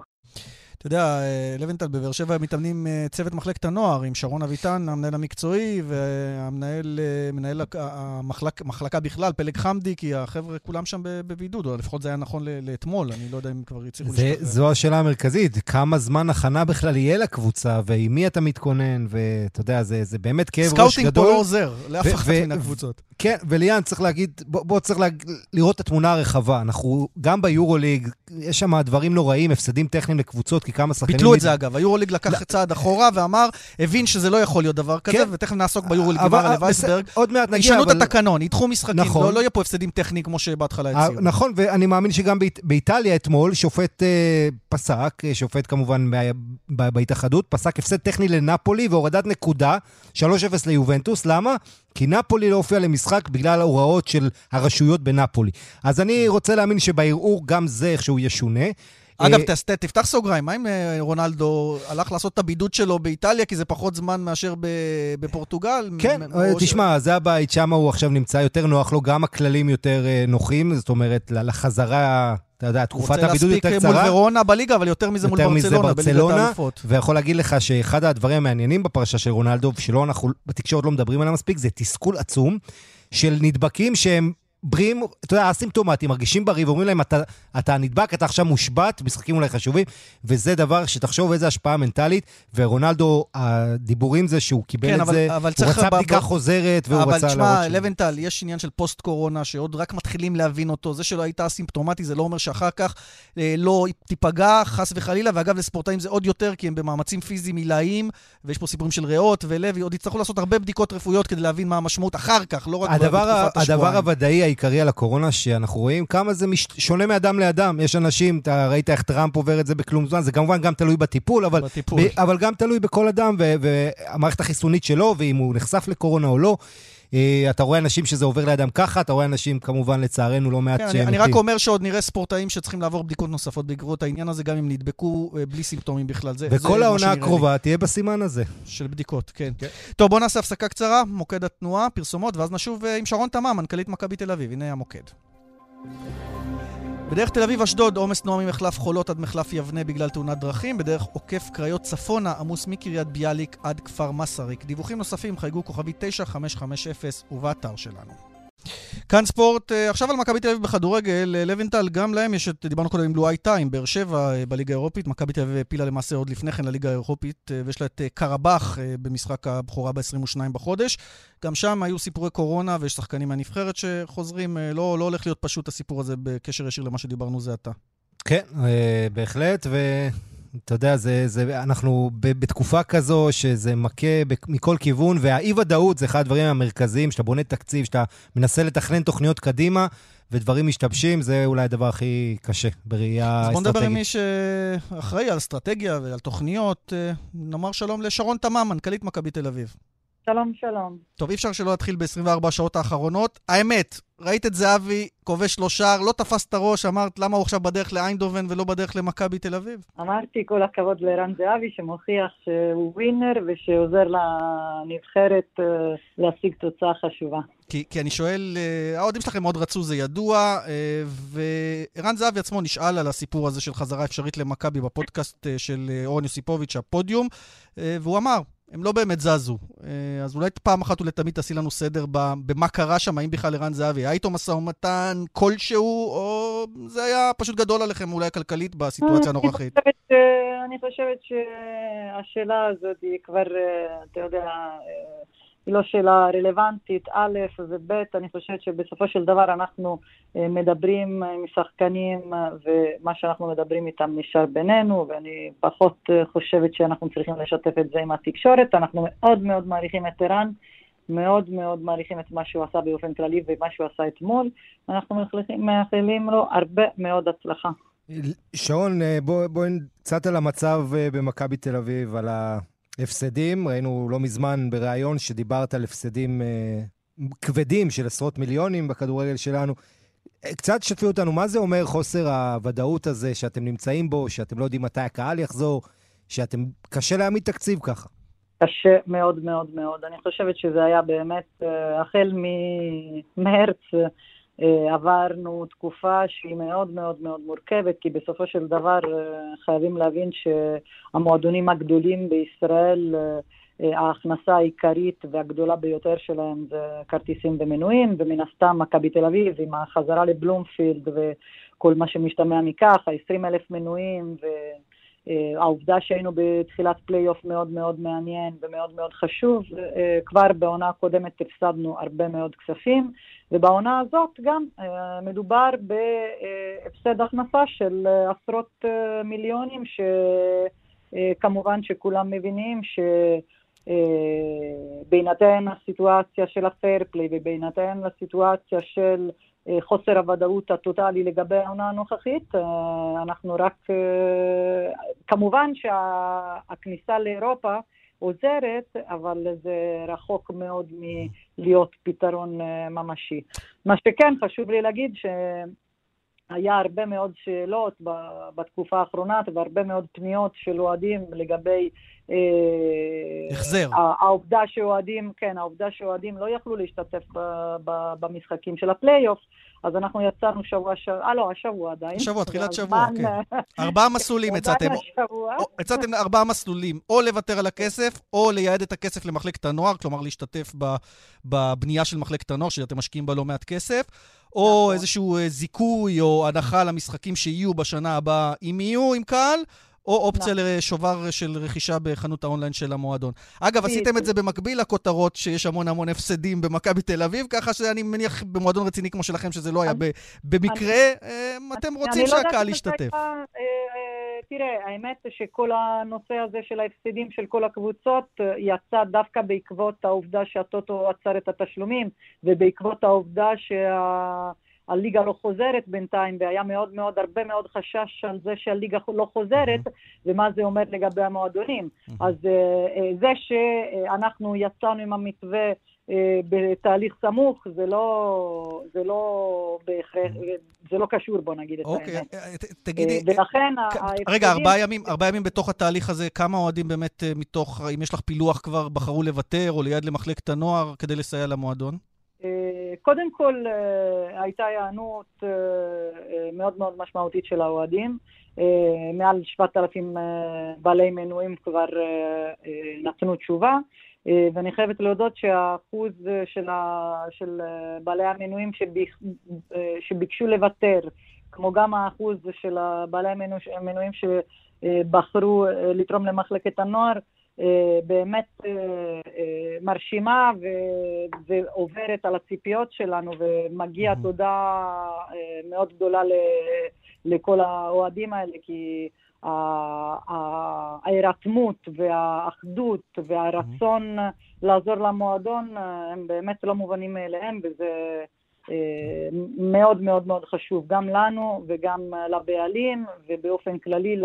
אתה יודע, אה, לבנטל, בבאר שבע מתאמנים אה, צוות מחלקת הנוער עם שרון אביטן, המנהל המקצועי, והמנהל, אה, מנהל המחלק- בכלל, פלג חמדי, כי החבר'ה כולם שם בבידוד, או לפחות זה היה נכון לאתמול, אני לא יודע אם כבר הצליחו זה, זו השאלה המרכזית, כמה זמן הכנה בכלל יהיה לקבוצה, ועם מי אתה מתכונן, ואתה יודע, זה, זה באמת כאב ראש scouting פה גדול. לא עוזר לאף אחת מן הקבוצות. כן, וליאן, צריך להגיד, בוא, בוא צריך להג... לראות את התמונה הרחבה. אנחנו, גם ביורוליג, יש שם דברים נוראים, הפסדים טכניים לקבוצות, כי כמה שחקנים... ביטלו את זה אגב, היורוליג לקח צעד אחורה ואמר, הבין שזה לא יכול להיות דבר כזה, כן. ותכף נעסוק ביורוליג, על בסדר, וייסברג. עוד מעט נגיע, ישנו אבל... את התקנון, ידחו משחקים, נכון. לא לא יהיה פה הפסדים טכניים כמו שבהתחלה אה, הציעו. נכון, ואני מאמין שגם באיטליה אתמול, שופט אה, פסק, אה, שופט כמובן בהתאחדות, פסק הפסד טכני לנפולי והורדת נקודה, 3-0 ליובנטוס. למה? כי נפולי לא הופיע למשחק בגלל ההוראות של הרשויות בנפולי. אז אני רוצה להאמין שבערעור גם זה איכשהו ישונה. אגב, אה, תפתח סוגריים, מה אם אה, רונלדו הלך לעשות את הבידוד שלו באיטליה, כי זה פחות זמן מאשר בפורטוגל? כן, אה, תשמע, זה הבית, שם הוא עכשיו נמצא יותר נוח לו, גם הכללים יותר נוחים, זאת אומרת, לחזרה, אתה יודע, הוא תקופת רוצה הבידוד יותר להספיק מול קצרה. ורונה בליגה, אבל יותר מזה מול יותר מזה ברצלונה, ברצלונה. ויכול להגיד לך שאחד הדברים המעניינים בפרשה של רונלדו, ושלא אנחנו בתקשורת לא מדברים עליהם מספיק, זה תסכול עצום של נדבקים שהם בריאים, אתה יודע, אסימפטומטיים, מרגישים בריא, ואומרים להם, אתה, אתה נדבק, אתה עכשיו מושבת, משחקים אולי חשובים, וזה דבר שתחשוב איזה השפעה מנטלית, ורונלדו, הדיבורים זה שהוא קיבל כן, את אבל- זה, אבל הוא רצה בדיקה ב- חוזרת, והוא אבל רצה תשמע, להראות שהוא- לבנטל, יש עניין של פוסט-קורונה, שעוד רק מתחילים להבין אותו. זה שלא היית אסימפטומטי, זה לא אומר שאחר כך אה, לא תיפגע, חס וחלילה. ואגב, לספורטאים זה עוד יותר, כי הם במאמצים פיזיים עילאיים, ויש פה סיפורים של ריאות ולוי, עוד יצטרכו לעשות הרבה בדיקות רפואיות כדי להבין מה המשמעות אחר כך, לא רק הדבר, בתקופת השבועיים. הדבר הוודאי העיקרי על הקורונה שאנחנו רואים, כמה זה מש... שונה מאדם לאדם. יש אנשים, אתה ראית איך טראמפ עובר את זה בכלום זמן, זה כמובן גם תלוי בטיפול, אבל, בטיפול. ב... אבל גם תלוי בכל אדם ו... והמערכת החיסונית שלו, ואם הוא נחשף לקורונה או לא. אה, אתה רואה אנשים שזה עובר לידם ככה, אתה רואה אנשים כמובן לצערנו לא מעט כן, שהם אני רק מתים. אומר שעוד נראה ספורטאים שצריכים לעבור בדיקות נוספות בעקבות העניין הזה, גם אם נדבקו אה, בלי סימפטומים בכלל. זה, זה וכל מה העונה שנראה לי. הקרובה תהיה בסימן הזה. של בדיקות, כן. טוב, בואו נעשה הפסקה קצרה, מוקד התנועה, פרסומות, ואז נשוב אה, עם שרון תמם, מנכ"לית מכבי תל אביב. הנה המוקד. בדרך תל אביב-אשדוד, עומס תנועה ממחלף חולות עד מחלף יבנה בגלל תאונת דרכים. בדרך עוקף קריות צפונה, עמוס מקריית ביאליק עד כפר מסריק. דיווחים נוספים חייגו כוכבי 9550 ובאתר שלנו. כאן ספורט, אה, עכשיו על מכבי תל אביב בכדורגל, אה, לוינטל, גם להם יש דיברנו קודם עם לואי טיים, באר שבע אה, בליגה האירופית, מכבי תל אביב העפילה למעשה עוד לפני כן לליגה האירופית, ויש לה את קרבאח במשחק הבכורה ב-22 בחודש. גם שם היו סיפורי קורונה, ויש שחקנים מהנבחרת שחוזרים, לא, לא הולך להיות פשוט הסיפור הזה בקשר ישיר למה שדיברנו זה עתה. כן, בהחלט, ואתה יודע, זה, זה, אנחנו ב, בתקופה כזו שזה מכה מכל כיוון, והאי-ודאות זה אחד הדברים המרכזיים, שאתה בונה תקציב, שאתה מנסה לתכנן תוכניות קדימה, ודברים משתבשים, זה אולי הדבר הכי קשה בראייה אז בוא נדבר עם אסטרטגית. מי שאחראי על אסטרטגיה ועל תוכניות. אה, נאמר שלום לשרון תמם, מנכ"לית מכבי תל אביב. שלום, שלום. טוב, אי אפשר שלא להתחיל ב-24 השעות האחרונות. האמת, ראית את זהבי כובש לו שער, לא תפס את הראש, אמרת למה הוא עכשיו בדרך לאיינדובן ולא בדרך למכבי תל אביב? אמרתי כל הכבוד לערן זהבי שמוכיח שהוא ווינר ושעוזר לנבחרת אה, להשיג תוצאה חשובה. כי, כי אני שואל, אה, האוהדים שלכם מאוד רצו, זה ידוע, אה, וערן זהבי עצמו נשאל על הסיפור הזה של חזרה אפשרית למכבי בפודקאסט של אורן יוסיפוביץ', הפודיום, והוא אמר, הם לא באמת זזו. אה, אז אולי פעם אחת ולתמיד תעשי לנו סדר במה קרה שם, האם בכלל ערן זהבי היה איתו משא ומתן כלשהו, או זה היה פשוט גדול עליכם אולי כלכלית בסיטואציה הנוכחית? אני חושבת שהשאלה הזאת היא כבר, אה, אתה יודע, אה, היא לא שאלה רלוונטית, א' וב', אני חושבת שבסופו של דבר אנחנו אה, מדברים עם שחקנים אה, ומה שאנחנו מדברים איתם נשאר בינינו, ואני פחות אה, חושבת שאנחנו צריכים לשתף את זה עם התקשורת. אנחנו מאוד מאוד מעריכים את ערן, מאוד מאוד מעריכים את מה שהוא עשה באופן כללי ומה שהוא עשה אתמול. אנחנו מאחלים לו הרבה מאוד הצלחה. שרון, בואי בוא קצת על המצב במכבי תל אביב, על ה... הפסדים, ראינו לא מזמן בריאיון שדיברת על הפסדים אה, כבדים של עשרות מיליונים בכדורגל שלנו. קצת שתפי אותנו, מה זה אומר חוסר הוודאות הזה שאתם נמצאים בו, שאתם לא יודעים מתי הקהל יחזור, שאתם, קשה להעמיד תקציב ככה? קשה מאוד מאוד מאוד. אני חושבת שזה היה באמת, אה, החל ממרץ, עברנו תקופה שהיא מאוד מאוד מאוד מורכבת, כי בסופו של דבר אה, חייבים להבין שהמועדונים הגדולים בישראל, אה, ההכנסה העיקרית והגדולה ביותר שלהם זה כרטיסים ומנויים, ומן הסתם מכבי תל אביב עם החזרה לבלומפילד וכל מה שמשתמע מכך, ה-20 אלף מנויים ו... אה, העובדה שהיינו בתחילת פלייאוף מאוד מאוד מעניין ומאוד מאוד חשוב, אה, כבר בעונה הקודמת הפסדנו הרבה מאוד כספים, ובעונה הזאת גם אה, מדובר בהפסד הכנסה של עשרות מיליונים, שכמובן שכולם מבינים ש... בהינתן הסיטואציה של הפייר פליי ובהינתן הסיטואציה של חוסר הוודאות הטוטלי לגבי העונה הנוכחית. אה, אנחנו רק, אה, כמובן שהכניסה לאירופה עוזרת, אבל זה רחוק מאוד מלהיות פתרון ממשי. מה שכן, חשוב לי להגיד ש... היה הרבה מאוד שאלות בתקופה האחרונה והרבה מאוד פניות של אוהדים לגבי... החזר. העובדה שאוהדים, כן, העובדה שאוהדים לא יכלו להשתתף במשחקים של הפלייאוף, אז אנחנו יצאנו שבוע, שבוע, אה לא, השבוע עדיין. שבוע, תחילת שבוע, כן. ארבעה מסלולים הצעתם. הצעתם ארבעה מסלולים, או לוותר על הכסף, או לייעד את הכסף למחלקת הנוער, כלומר להשתתף בבנייה של מחלקת הנוער, שאתם משקיעים בה לא מעט כסף, או נכון. איזשהו אה, זיכוי או הנחה למשחקים שיהיו בשנה הבאה, אם יהיו עם קהל. או אופציה לא. לשובר של רכישה בחנות האונליין של המועדון. אגב, עשיתם את זה במקביל לכותרות שיש המון המון הפסדים במכבי תל אביב, ככה שאני מניח במועדון רציני כמו שלכם, שזה לא היה במקרה, אה, אתם רוצים לא שהקהל ישתתף. אה, אה, תראה, האמת שכל הנושא הזה של ההפסדים של כל הקבוצות יצא דווקא בעקבות העובדה שהטוטו עצר את התשלומים, ובעקבות העובדה שה... הליגה לא חוזרת בינתיים, והיה מאוד מאוד, הרבה מאוד חשש על זה שהליגה לא חוזרת, ומה זה אומר לגבי המועדונים. אז אה, אה, זה שאנחנו יצאנו עם המתווה אה, בתהליך סמוך, זה לא, זה לא בהכרח, זה לא קשור, בוא נגיד את אוקיי, האמת. אוקיי, תגידי... ולכן. רגע, ארבעה ימים, ארבעה ימים בתוך התהליך הזה, כמה אוהדים באמת מתוך, אם יש לך פילוח כבר, בחרו לוותר או ליד למחלקת הנוער כדי לסייע למועדון? קודם כל אה, הייתה היענות אה, אה, מאוד מאוד משמעותית של האוהדים. מעל 7,000 בעלי מנויים כבר נתנו תשובה. ואני חייבת להודות שהאחוז של, ה, של בעלי המנויים שביקשו לוותר, כמו גם האחוז של בעלי המנויים שבחרו לתרום למחלקת הנוער, אה, באמת אה, אה, מרשימה ועוברת על הציפיות שלנו, ומגיעה תודה מאוד גדולה לכל האוהדים האלה, כי ההירתמות והאחדות והרצון לעזור למועדון הם באמת לא מובנים מאליהם, וזה מאוד מאוד מאוד חשוב, גם לנו וגם לבעלים, ובאופן כללי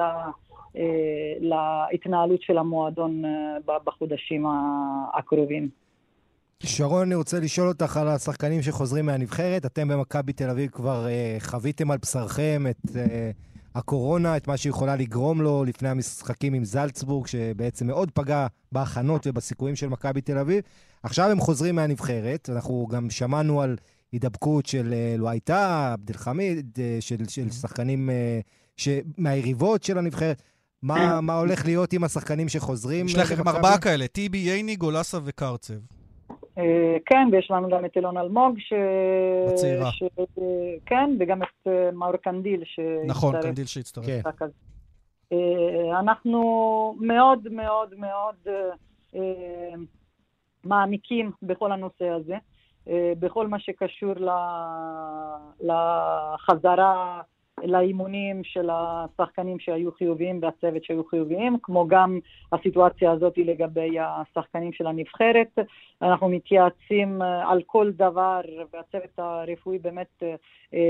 להתנהלות של המועדון אה, בחודשים הקרובים. שרון, אני רוצה לשאול אותך על השחקנים שחוזרים מהנבחרת. אתם במכבי תל אביב כבר אה, חוויתם על בשרכם את אה, הקורונה, את מה שיכולה לגרום לו לפני המשחקים עם זלצבורג, שבעצם מאוד פגע בהכנות ובסיכויים של מכבי תל אביב. עכשיו הם חוזרים מהנבחרת, אנחנו גם שמענו על הידבקות של אה, לואייטה, עבד אל חמיד, אה, של, של שחקנים אה, ש... מהיריבות של הנבחרת. מה, מה הולך להיות עם השחקנים שחוזרים? יש לכם למכבי? ארבעה כאלה, טיבי, ייני, גולסה וקרצב. אה, כן, ויש לנו גם את אילון אלמוג, ש... בצעירה. ש... כן, וגם את אה, מאור קנדיל, ש... נכון, קנדיל שהצטרף. כן. אה, אנחנו מאוד מאוד מאוד אה, אה, מעמיקים בכל הנושא הזה, אה, בכל מה שקשור לחזרה לאימונים של השחקנים שהיו חיוביים והצוות שהיו חיוביים, כמו גם הסיטואציה הזאת לגבי השחקנים של הנבחרת. אנחנו מתייעצים אה, על כל דבר, והצוות הרפואי באמת אה, אה,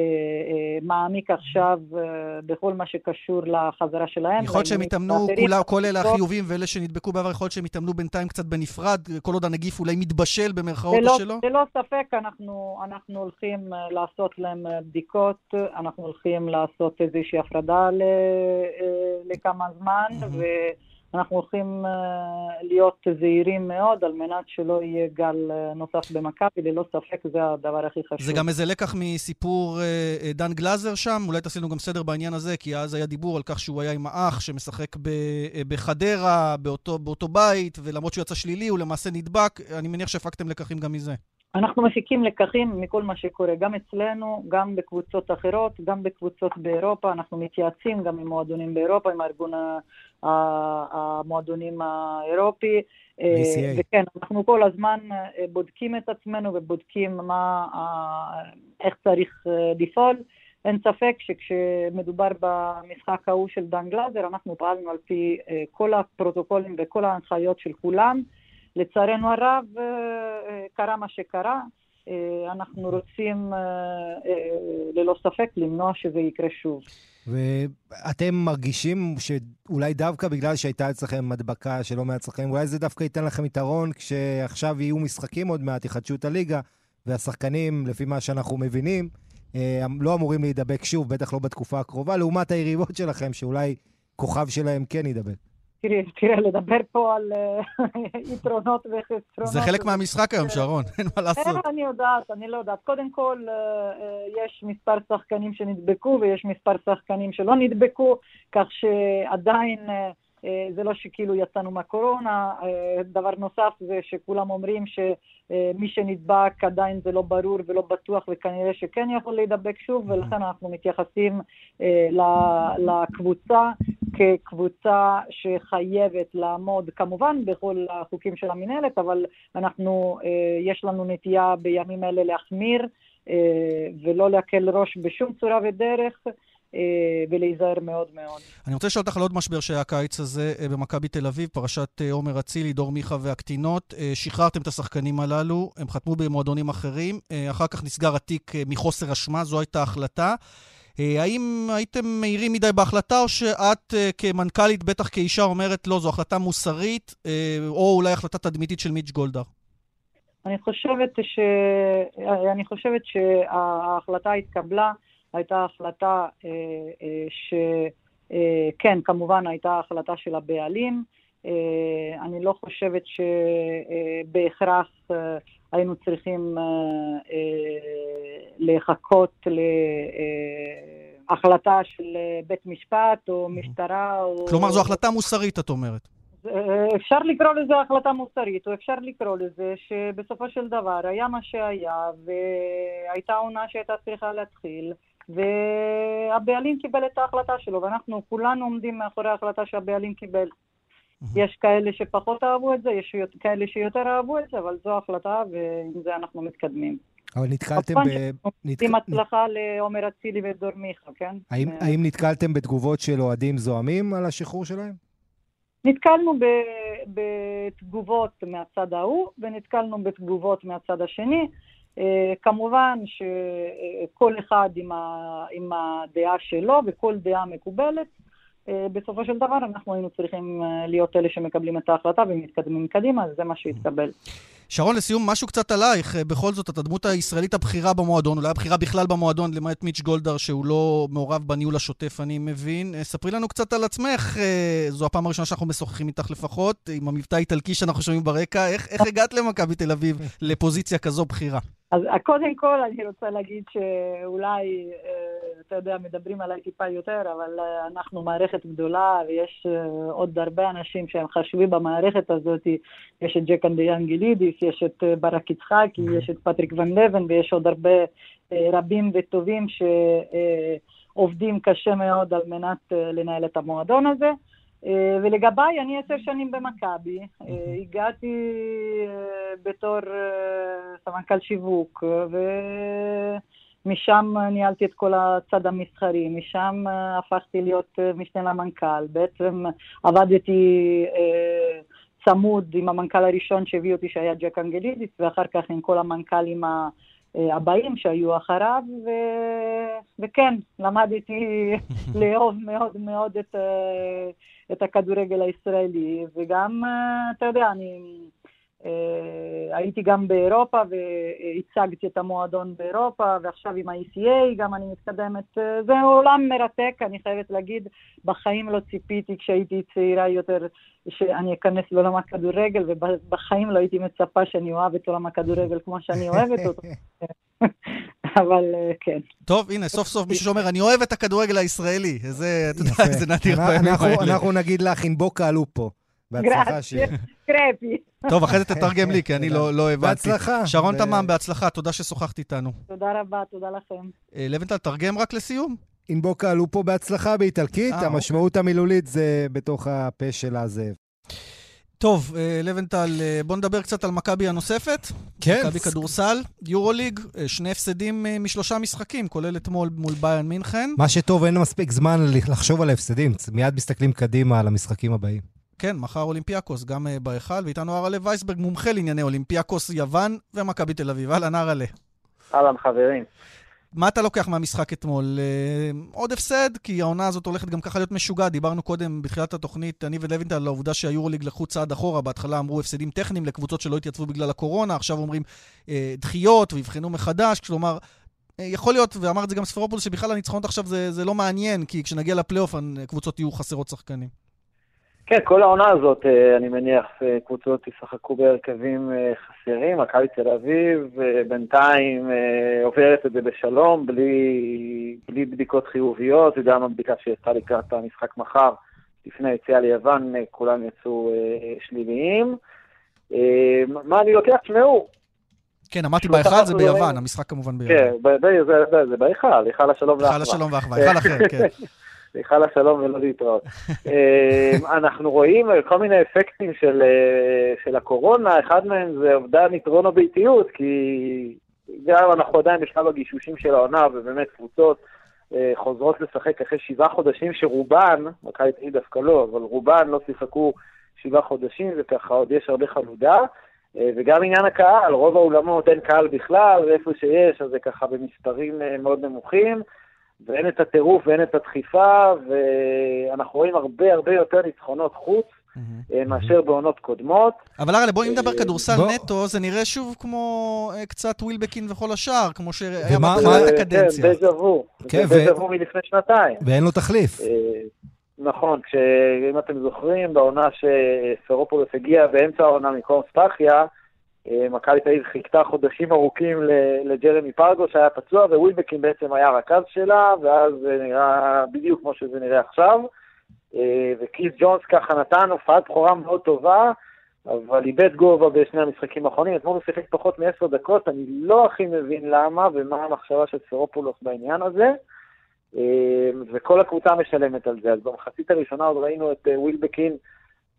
מעמיק עכשיו אה, בכל מה שקשור לחזרה שלהם. יכול להיות שהם יתאמנו. כולה- כל אלה. החיובים ואלה שנדבקו בעבר, יכול להיות שהם יתאמנו בינתיים קצת בנפרד, כל עוד הנגיף אולי מתבשל במרכאות או שלא? ללא ספק אנחנו, אנחנו הולכים אה, לעשות להם אה, בדיקות, אנחנו הולכים לעשות איזושהי הפרדה ל, אה, לכמה זמן, מהמם. ואנחנו הולכים אה, להיות זהירים מאוד על מנת שלא יהיה גל אה, נוסף במכבי, ללא ספק זה הדבר הכי חשוב. זה גם איזה לקח מסיפור דן גלאזר שם, אולי תעשינו גם סדר בעניין הזה, כי אז היה דיבור על כך שהוא היה עם האח שמשחק ב, בחדרה, באותו, באותו בית, ולמרות שהוא יצא שלילי, הוא למעשה נדבק. אני מניח שהפקתם לקחים גם מזה. אנחנו מפיקים לקחים מכל מה שקורה, גם אצלנו, גם בקבוצות אחרות, גם בקבוצות באירופה, אנחנו מתייעצים גם עם מועדונים באירופה, עם ה- המועדונים האירופי. אה, VCA. וכן, אנחנו כל הזמן אה, בודקים את עצמנו ובודקים מה, ה- איך צריך אה, לפעול. אין ספק שכשמדובר במשחק ההוא של דן גלאזר, אנחנו פעלנו על פי אה, כל הפרוטוקולים וכל ההנחיות של כולם. לצערנו הרב, אה, אה, קרה מה שקרה. אה, אנחנו רוצים ללא ספק למנוע שזה יקרה שוב. ואתם מרגישים שאולי דווקא בגלל שהייתה אצלכם הדבקה שלא שחקנים, אולי זה דווקא ייתן לכם יתרון כשעכשיו יהיו משחקים עוד מעט, יחדשו את הליגה, והשחקנים, לפי מה שאנחנו מבינים, לא אמורים להידבק שוב, בטח לא בתקופה הקרובה, לעומת היריבות שלכם, שאולי כוכב שלהם כן יידבק. תראה, תראה, לדבר פה על אה, יתרונות וחסרונות. זה חלק מהמשחק היום, שרון, אין מה לעשות. אה, אני יודעת, אני לא יודעת. קודם כל, אה, אה, יש מספר שחקנים שנדבקו ויש מספר שחקנים שלא נדבקו, כך שעדיין זה לא שכאילו יצאנו מהקורונה. דבר נוסף זה שכולם אומרים שמי שנדבק עדיין זה לא ברור ולא בטוח וכנראה שכן יכול להידבק שוב, ולכן אנחנו מתייחסים אה, לקבוצה כקבוצה שחייבת לעמוד כמובן בכל החוקים של המינהלת, אבל אנחנו, אה, יש לנו נטייה בימים אלה להחמיר אה, ולא להקל ראש בשום צורה ודרך. אה, ולהיזהר מאוד מאוד. אני רוצה לשאול אותך על עוד משבר שהיה הקיץ הזה אה, במכבי תל אביב, פרשת אה, עומר אצילי, דור מיכה והקטינות. שחררתם את השחקנים הללו, הם חתמו במועדונים אחרים. אחר כך נסגר התיק מחוסר אשמה, זו הייתה ההחלטה. האם הייתם מהירים מדי בהחלטה, או שאת כמנכ"לית, בטח כאישה, אומרת, לא, זו החלטה מוסרית, או אולי החלטה תדמיתית של מיץ' גולדהר? אני חושבת, ש... אני חושבת שההחלטה התקבלה, הייתה החלטה אה, אה, שכן, כמובן הייתה החלטה של הבעלים. אה, אני לא חושבת שבהכרח אה, היינו צריכים אה, אה, לחכות להחלטה של אה, בית משפט או משטרה או... כלומר, זו החלטה מוסרית, את אומרת. אה, אפשר לקרוא לזה החלטה מוסרית, או אפשר לקרוא לזה שבסופו של דבר היה מה שהיה, והייתה עונה שהייתה צריכה להתחיל, והבעלים קיבל את ההחלטה שלו, ואנחנו כולנו עומדים מאחורי ההחלטה שהבעלים קיבל. יש כאלה שפחות אהבו את זה, יש כאלה שיותר אהבו את זה, אבל זו ההחלטה, ועם זה אנחנו מתקדמים. אבל נתקלתם ב... שאנחנו נתק- עושים הצלחה לעומר אצילי ודור מיכה, כן? האם, אה, האם נתקלתם בתגובות של אוהדים זועמים על השחרור שלהם? נתקלנו ב- בתגובות מהצד ההוא ונתקלנו בתגובות מהצד השני. אה, כמובן שכל אחד עם, ה, עם הדעה שלו וכל דעה מקובלת. אה, בסופו של דבר אנחנו היינו צריכים אה, להיות אלה שמקבלים את ההחלטה ומתקדמים קדימה, אז זה מה שהתקבל. שרון, לסיום, משהו קצת עלייך. בכל זאת, את הדמות הישראלית הבכירה במועדון, אולי הבכירה בכלל במועדון, למעט מיץ' גולדהר, שהוא לא מעורב בניהול השוטף, אני מבין. ספרי לנו קצת על עצמך. זו הפעם הראשונה שאנחנו משוחחים איתך לפחות, עם המבטא האיטלקי שאנחנו שומעים ברקע. איך, איך הגעת למכבי תל אביב לפוזיציה כזו בכירה? אז קודם כל אני רוצה להגיד שאולי, אה, אתה יודע, מדברים עליי טיפה יותר, אבל אה, אנחנו מערכת גדולה ויש אה, עוד הרבה אנשים שהם חשובים במערכת הזאת. יש את ג'קן דיאנגלידיס, יש את ברק יצחקי, יש את פטריק ון לבן ויש עוד הרבה רבים וטובים שעובדים קשה מאוד על מנת לנהל את המועדון הזה. אה, ולגביי, אני עשר שנים במכבי, אה, הגעתי אה, בתור סמנכ"ל שיווק, ומשם ניהלתי את כל הצד המסחרי, משם הפכתי להיות משנה למנכ"ל. בעצם עבדתי צמוד עם המנכ"ל הראשון שהביא אותי, שהיה ג'ק אנגלידיס, ואחר כך עם כל המנכ"לים ה... הבאים שהיו אחריו, ו... וכן, למדתי לאהוב מאוד מאוד את, את הכדורגל הישראלי, וגם, אה, אתה יודע, אני הייתי גם באירופה והצגתי את המועדון באירופה, ועכשיו עם ה-ECA גם אני מתקדמת. אה, זה עולם מרתק, אני חייבת להגיד, בחיים לא ציפיתי כשהייתי צעירה יותר שאני אכנס לעולם הכדורגל, ובחיים לא הייתי מצפה שאני אוהב את עולם הכדורגל כמו שאני אוהבת אותו. אבל כן. טוב, הנה, סוף סוף מישהו שאומר, אני אוהב את הכדורגל הישראלי. זה, אתה יודע, זה נדיר בימים האלה. אנחנו נגיד לך, עם בוקה עלו פה. בהצלחה שיהיה. קרפי. טוב, אחרי זה תתרגם לי, כי אני לא, לא הבנתי. בהצלחה. שרון תמם, בהצלחה, תודה ששוחחת איתנו. תודה רבה, תודה לכם. אה, לבנטל, תרגם רק לסיום. אינבוקה עלו פה בהצלחה באיטלקית, אה, המשמעות אוקיי. המילולית זה בתוך הפה של הזאב. טוב, אה, לבנטל, בוא נדבר קצת על מכבי הנוספת. כן. מכבי כדורסל, יורוליג, שני הפסדים משלושה משחקים, כולל אתמול מול ביין מינכן. מה שטוב, אין מספיק זמן לחשוב על ההפסדים, מיד מסתכלים קדימה על המשחקים הבאים. כן, מחר אולימפיאקוס, גם uh, בהיכל, ואיתנו הרלה וייסברג, מומחה לענייני אולימפיאקוס, יוון ומכבי תל אביב. אהלן, הרלה. אהלן, חברים. מה אתה לוקח מהמשחק אתמול? Uh, עוד הפסד, כי העונה הזאת הולכת גם ככה להיות משוגעת. דיברנו קודם, בתחילת התוכנית, אני ולוינטל, על העובדה שהיורוליג לקחו צעד אחורה. בהתחלה אמרו הפסדים טכניים לקבוצות שלא התייצבו בגלל הקורונה, עכשיו אומרים uh, דחיות ויבחנו מחדש. כלומר, יכול להיות, ואמר את זה גם ספרופול, שבכלל הניצחונות עכשיו זה, זה לא מעניין, כי כשנגיע לפלייאוף, הקבוצות יהיו חסרות שחקנים. כן, כל העונה הזאת, אה, אני מניח, אה, קבוצות ישחקו בהרכבים אה, חסרים. מכבי תל אביב בינתיים עוברת את זה בשלום, בלי, בלי בדיקות חיוביות, וגם הבדיקה שיצאה לקראת המשחק מחר, לפני היציאה ליוון, כולם יצאו שליליים. מה אני לוקח? תשמעו. כן, אמרתי בהיכל זה ביוון, המשחק כמובן ביוון. כן, זה בהיכל, היכל השלום ואחווה. היכל השלום ואחווה, היכל אחר, כן. סליחה לשלום ולא להתראות. אמ, אנחנו רואים כל מיני אפקטים של, אה, של הקורונה, אחד מהם זה אובדן יתרון הביתיות, כי גם אנחנו עדיין בשלב הגישושים של העונה, ובאמת קבוצות אה, חוזרות לשחק אחרי שבעה חודשים שרובן, מכבי תל דווקא לא, אבל רובן לא שיחקו שבעה חודשים, וככה עוד יש הרבה חלודה. אה, וגם עניין הקהל, רוב האולמות אין קהל בכלל, ואיפה שיש, אז זה ככה במספרים מאוד נמוכים. ואין את הטירוף ואין את הדחיפה, ואנחנו רואים הרבה הרבה יותר ניצחונות חוץ. אה, מאשר בעונות קודמות. אבל הרי בואי נדבר אה, כדורסל נטו, זה נראה שוב כמו אה, קצת ווילבקין וכל השאר, כמו שהיה בתחילת הקדנציה. כן, דז'ה וו. כן, דז'ה וו מלפני שנתיים. ואין לו תחליף. נכון, אם אתם זוכרים, בעונה שסרופולוס הגיע באמצע העונה מקום ספאחיה, מכבי תל אביב חיכתה חודשים ארוכים לג'רמי פרגו שהיה פצוע, ווילבקין בעצם היה הרכז שלה, ואז זה נראה בדיוק כמו שזה נראה עכשיו. אה, וקיס ג'ונס ככה נתן הופעת בכורה מאוד טובה, אבל איבד גובה בשני המשחקים האחרונים. אתמול הוא שיחק פחות מעשר דקות, אני לא הכי מבין למה ומה המחשבה של סרופולוס בעניין הזה. אה, וכל הקבוצה משלמת על זה. אז במחצית הראשונה עוד ראינו את ווילבקין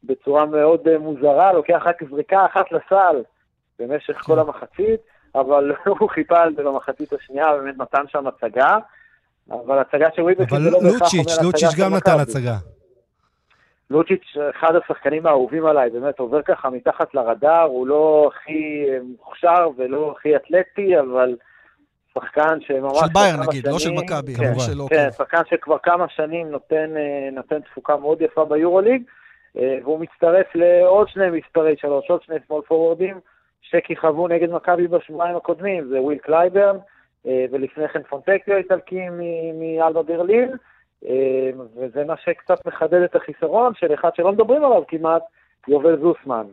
בצורה מאוד מוזרה, לוקח רק זריקה אחת לסל. במשך כל המחצית, אבל הוא חיפה על זה במחצית השנייה, באמת נתן שם הצגה, אבל הצגה של ווילבקין זה לא בהכרח אומר הצגה של מכבי. אבל לוצ'יץ' גם נתן הצגה. לוצ'יץ', אחד השחקנים האהובים עליי, באמת עובר ככה מתחת לרדאר, הוא לא הכי מוכשר ולא הכי אתלטי, אבל שחקן שממש... של באיירן נגיד, לא של מכבי, כן, שלו. כן, שחקן שכבר כמה שנים נותן, אה, נותן תפוקה מאוד יפה ביורוליג, אה, והוא מצטרף לעוד שני מספרי שלוש, עוד שני small פורוורדים, שכיכבו נגד מכבי בשבועיים הקודמים, זה וויל קלייברן, אה, ולפני כן פונטקיו האיטלקי מאלבה ברלין, אה, וזה מה שקצת מחדד את החיסרון של אחד שלא מדברים עליו כמעט, יובל זוסמן.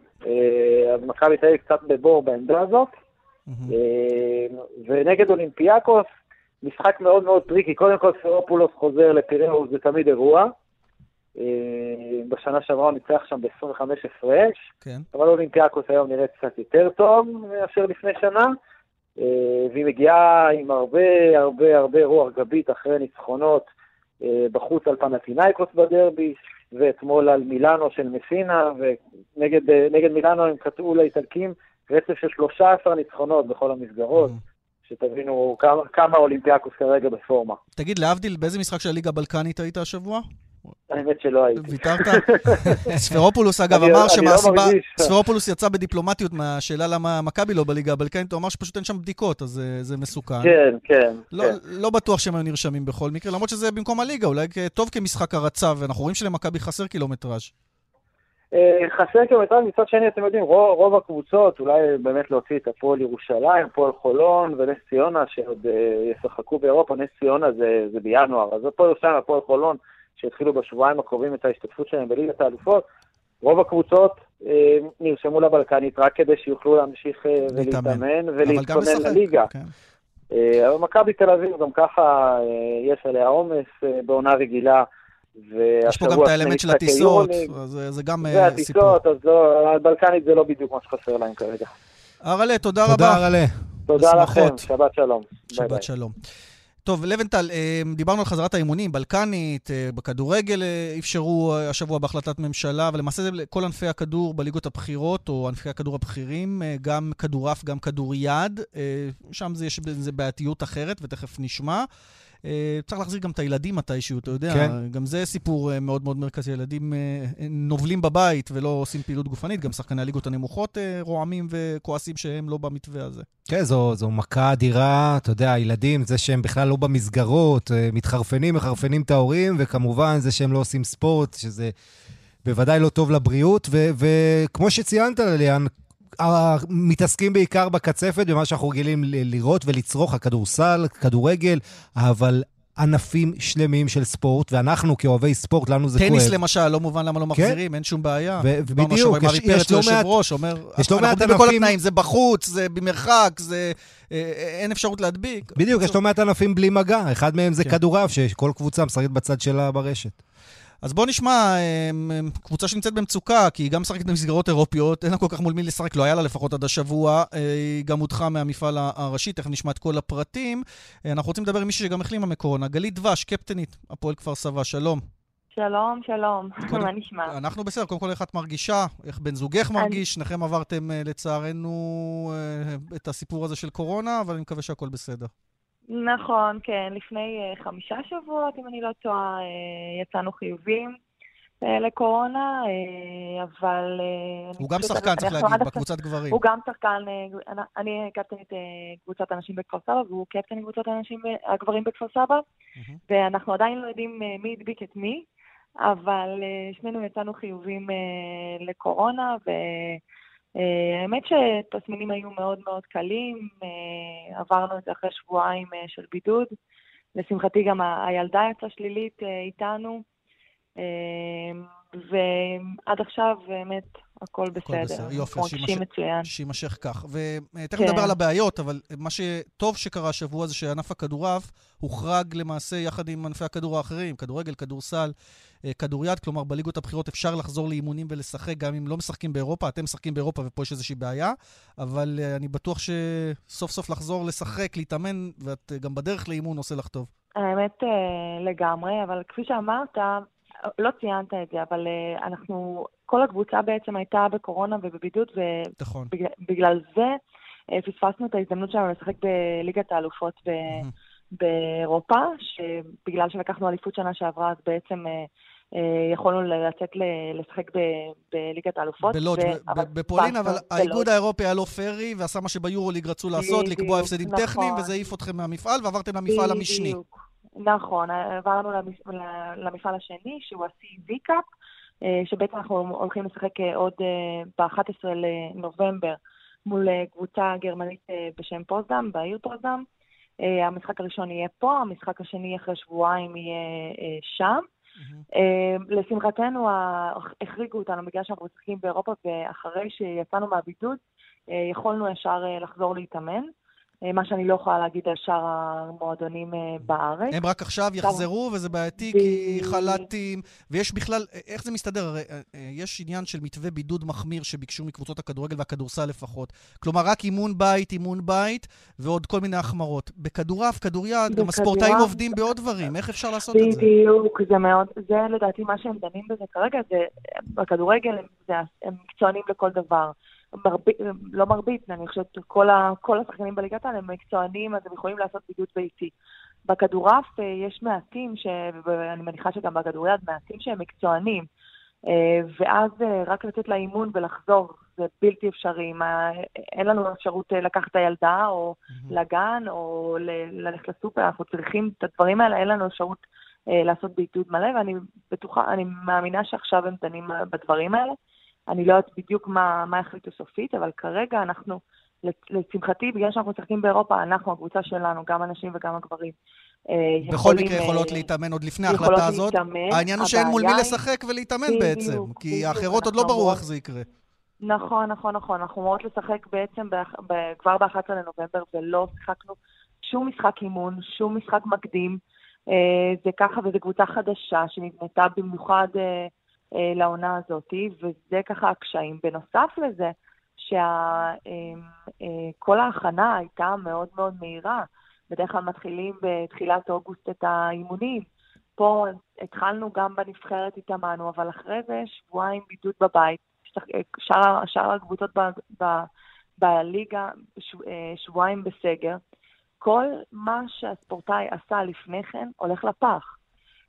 אז מכבי תל אביב קצת בבור בעמדה הזאת. ונגד אולימפיאקוס, משחק מאוד מאוד tricky. קודם כל, ספרופולוס חוזר לפיראוס, זה תמיד אירוע. אה, בשנה שעברה הוא ניצח שם ב-25 הפרש, כן. אבל אולימפיאקוס היום נראית קצת יותר טוב מאשר לפני שנה, אה, והיא מגיעה עם הרבה הרבה הרבה רוח גבית אחרי ניצחונות אה, בחוץ על פנטינאיקוס בדרבי, ואתמול על מילאנו של מסינה, ונגד מילאנו הם קטעו לאיטלקים רצף של 13 ניצחונות בכל המסגרות. שתבינו כמה, כמה אולימפיאקוס כרגע בפורמה. תגיד, להבדיל, באיזה משחק של הליגה הבלקנית היית השבוע? האמת שלא הייתי. ויתרת? ספרופולוס, אגב, אמר לא שמהסיבה... ספרופולוס יצא בדיפלומטיות מהשאלה למה מכבי לא בליגה הבלקנית, הוא אמר שפשוט אין שם בדיקות, אז זה מסוכן. כן, כן. לא, כן. לא בטוח שהם היו נרשמים בכל מקרה, למרות שזה במקום הליגה, אולי טוב כמשחק הרצה, ואנחנו רואים שלמכבי חסר קילומטראז'. אה, חסר קילומטראז', מצד שני, אתם יודעים, רוב, רוב הקבוצות, אולי באמת להוציא את הפועל ירושלים, הפועל חולון ונס ציונה, שעוד uh, ישחקו באירופה, נס ציונה זה, זה בינואר, אז הפועל ירושלים, הפועל חולון, שהתחילו בשבועיים הקרובים את ההשתתפות שלהם בליגת האלופות, רוב הקבוצות אה, נרשמו לבלקנית רק כדי שיוכלו להמשיך אה, ולהתאמן ולהתכונן לליגה. כן. אה, אבל מכבי תל אביב גם ככה אה, יש עליה עומס אה, בעונה רגילה. יש פה גם את האלמנט של הטיסות, זה, זה גם זה הטיסות, אז לא, הבלקנית זה לא בדיוק מה שחסר להם כרגע. ארלה, תודה רבה. תודה ארלה. תודה לכם, שבת שלום. שבת שלום. טוב, לבנטל, אה, דיברנו על חזרת האימונים, בלקנית, אה, בכדורגל אה, אפשרו השבוע בהחלטת ממשלה, ולמעשה זה כל ענפי הכדור בליגות הבכירות, או ענפי הכדור הבכירים, גם כדורעף, גם כדוריד, שם זה יש בזה בעייתיות אחרת, ותכף נשמע. אה, צריך להחזיר גם את הילדים מתישהו, אתה יודע. כן. גם זה סיפור אה, מאוד מאוד מרכזי. ילדים אה, נובלים בבית ולא עושים פעילות גופנית. גם שחקני הליגות הנמוכות רועמים וכועסים שהם לא במתווה הזה. כן, זו, זו מכה אדירה. אתה יודע, הילדים, זה שהם בכלל לא במסגרות, מתחרפנים, מחרפנים את ההורים, וכמובן זה שהם לא עושים ספורט, שזה... בוודאי לא טוב לבריאות, וכמו שציינת, ליאן, מתעסקים בעיקר בקצפת, במה שאנחנו רגילים לראות ולצרוך, הכדורסל, כדורגל, אבל ענפים שלמים של ספורט, ואנחנו כאוהבי ספורט, לנו זה טניס כואב. טניס למשל, לא מובן למה לא מחזירים, כן? אין שום בעיה. ובדיוק, יש, יש לא מעט... ראש, אומר, יש לא מעט ענפים... בכל התנאים, זה בחוץ, זה במרחק, זה... אה, אה, אין אפשרות להדביק. בדיוק, יש לא מעט ענפים בלי מגע. אחד מהם זה כן. כדורעף, שכל קבוצה משחקת בצד שלה ברשת. אז בואו נשמע אמ, אמ, קבוצה שנמצאת במצוקה, כי היא גם משחקת במסגרות אירופיות, אין לה כל כך מול מי לשחק, לא היה לה לפחות עד השבוע. אה, היא גם הודחה מהמפעל הראשי, תכף נשמע את כל הפרטים. אה, אנחנו רוצים לדבר עם מישהי שגם החלימה מקורונה. גלית דבש, קפטנית, הפועל כפר סבא, שלום. שלום, שלום, מה נשמע? אנחנו בסדר, קודם כל איך את מרגישה, איך בן זוגך מרגיש, שניכם עברתם אה, לצערנו את הסיפור הזה של קורונה, אבל אני מקווה שהכל בסדר. נכון, כן. לפני uh, חמישה שבועות, אם אני לא טועה, uh, יצאנו חיובים uh, לקורונה, אבל... הוא גם שחקן, צריך להגיד, בקבוצת גברים. הוא גם שחקן, אני קפטנית קבוצת הנשים בכפר סבא, והוא קפטן קבוצת הנשים, הגברים בכפר סבא. ואנחנו עדיין לא יודעים מי הדביק את מי, אבל שנינו יצאנו חיובים לקורונה, ו... אה, האמת שתסמינים היו מאוד מאוד קלים, אה, עברנו את זה אחרי שבועיים אה, של בידוד. לשמחתי גם הילדה יצאה שלילית איתנו, ועד עכשיו באמת הכל בסדר. הכל בסדר, יופי, שיימשך כך. ותכף כן. נדבר על הבעיות, אבל מה שטוב שקרה השבוע זה שענף הכדורעף הוחרג למעשה יחד עם ענפי הכדור האחרים, כדורגל, כדורסל, אה, כדוריד, כלומר בליגות הבכירות אפשר לחזור לאימונים ולשחק גם אם לא משחקים באירופה, אתם משחקים באירופה ופה יש איזושהי בעיה, אבל אני בטוח שסוף סוף לחזור לשחק, להתאמן, ואת גם בדרך לאימון עושה לך טוב. האמת לגמרי, אבל כפי שאמרת, לא ציינת את זה, אבל אנחנו, כל הקבוצה בעצם הייתה בקורונה ובבידוד, ובגלל נכון. זה uh, פספסנו את ההזדמנות שלנו לשחק בליגת האלופות ב... Mm-hmm. באירופה, שבגלל שלקחנו אליפות שנה שעברה, אז בעצם אה, יכולנו לצאת לשחק בליגת האלופות. בלודג', בפולין, אבל האיגוד האירופי היה לא פרי, ועשה מה שביורוליג רצו לעשות, לקבוע הפסדים נכון. טכניים, וזה העיף אתכם מהמפעל, ועברתם למפעל המשני. נכון, עברנו למפעל השני, שהוא קאפ, שבעצם אנחנו הולכים לשחק עוד ב-11 לנובמבר. מול אה, קבוצה גרמנית אה, בשם פוזדם, בעיר פוזדם. אה, המשחק הראשון יהיה פה, המשחק השני אחרי שבועיים יהיה אה, שם. אה, לשמחתנו, החריגו אותנו בגלל שאנחנו משחקים באירופה, ואחרי שיצאנו מהבידוד, אה, יכולנו ישר אה, לחזור להתאמן. אה, מה שאני לא יכולה להגיד על שאר המועדונים אה, בארץ. הם רק עכשיו יחזרו, וזה בעייתי, כי חל"תים, ויש בכלל, איך זה מסתדר? הרי אה, אה, יש עניין של מתווה בידוד מחמיר שביקשו מקבוצות הכדורגל והכדורסל לפחות. כלומר, רק אימון בית, אימון בית, ועוד כל מיני החמרות. בכדורעף, כדוריד, גם הספורטאים עובדים בעוד דברים. איך אפשר לעשות את זה? בדיוק, זה מאוד, זה לדעתי מה שהם דנים בזה כרגע, זה בכדורגל הם מקצוענים לכל דבר. מרבית, לא מרבית, אני חושבת כל, ה, כל השחקנים בליגת העל הם מקצוענים, אז הם יכולים לעשות בידוד ביתי. בכדורעף אה, יש מעטים, ש... ואני מניחה שגם בכדוריד, מעטים שהם מקצוענים. אה, ואז אה, רק לצאת לאימון ולחזור, זה בלתי אפשרי. מה, אין לנו אפשרות לקחת את הילדה או לגן או ל- ללכת לסופר, אנחנו צריכים את הדברים האלה, אין לנו אפשרות אה, לעשות בידוד מלא, ואני בטוחה, אני מאמינה שעכשיו הם דנים בדברים האלה. אני לא יודעת בדיוק מה, מה החליטו סופית, אבל כרגע אנחנו, לשמחתי, בגלל שאנחנו משחקים באירופה, אנחנו, הקבוצה שלנו, גם הנשים וגם הגברים, אה, בכל מקרה יכולות אה, להתאמן עוד לפני ההחלטה הזאת. להתאמן. העניין הוא שאין מול מי לשחק ולהתאמן בעצם, כי האחרות עוד לא ברור איך זה יקרה. נכון, נכון, נכון. אנחנו אמורות לשחק בעצם כבר ב-11 לנובמבר, ולא שיחקנו שום משחק אימון, שום משחק מקדים. אה, זה ככה, וזו קבוצה חדשה שנבנתה במיוחד לעונה הזאת, וזה ככה הקשיים. בנוסף לזה, שכל ההכנה הייתה מאוד מאוד מהירה. בדרך כלל מתחילים בתחילת אוגוסט את האימונים. פה התחלנו גם בנבחרת, התאמנו, אבל אחרי זה שבועיים בידוד בבית. שאר, שאר הקבוצות בליגה שבועיים בסגר. כל מה שהספורטאי עשה לפני כן הולך לפח.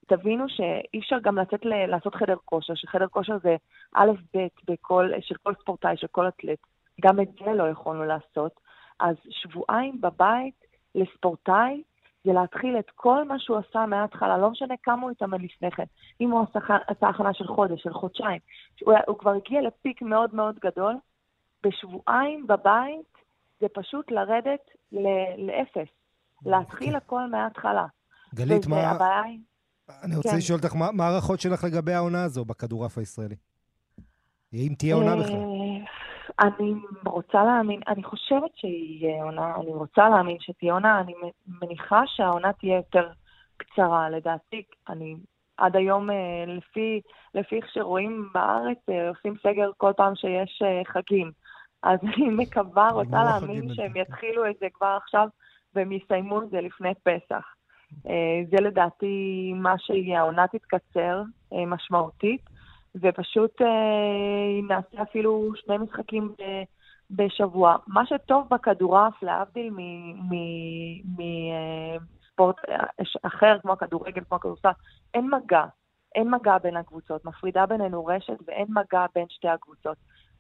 תבינו שאי אפשר גם לצאת ל- לעשות חדר כושר, שחדר כושר זה א' ב' בכל, של כל ספורטאי, של כל אתלט. גם את זה לא יכולנו לעשות. אז שבועיים בבית לספורטאי זה להתחיל את כל מה שהוא עשה מההתחלה, לא משנה כמה הוא התאמן לפני כן. אם הוא עשה, עשה הכנה של חודש, של חודשיים, הוא, הוא כבר הגיע לפיק מאוד מאוד גדול, בשבועיים בבית זה פשוט לרדת ל- לאפס. להתחיל הכל מההתחלה. גלית, מה... הבעיה היא... אני רוצה כן. לשאול אותך, מה מה ההערכות שלך לגבי העונה הזו בכדורעף הישראלי? אם תהיה עונה בכלל. אה, אני רוצה להאמין, אני חושבת שיהיה עונה, אני רוצה להאמין שתהיה עונה, אני מניחה שהעונה תהיה יותר קצרה, לדעתי. אני עד היום, אה, לפי, לפי איך שרואים בארץ, אה, עושים סגר כל פעם שיש חגים. אז אני מקווה, רוצה להאמין שהם. יתחילו את זה כבר עכשיו והם יסיימו את זה לפני פסח. אה, זה לדעתי מה שיהיה, העונה תתקצר אה, משמעותית. ופשוט אה, נעשה אפילו שני משחקים בשבוע. מה שטוב בכדורעף, להבדיל מספורט אחר, כמו הכדורגל, כמו הכדורסל, אין מגע. אין מגע בין הקבוצות. מפרידה בינינו רשת ואין מגע בין שתי הקבוצות.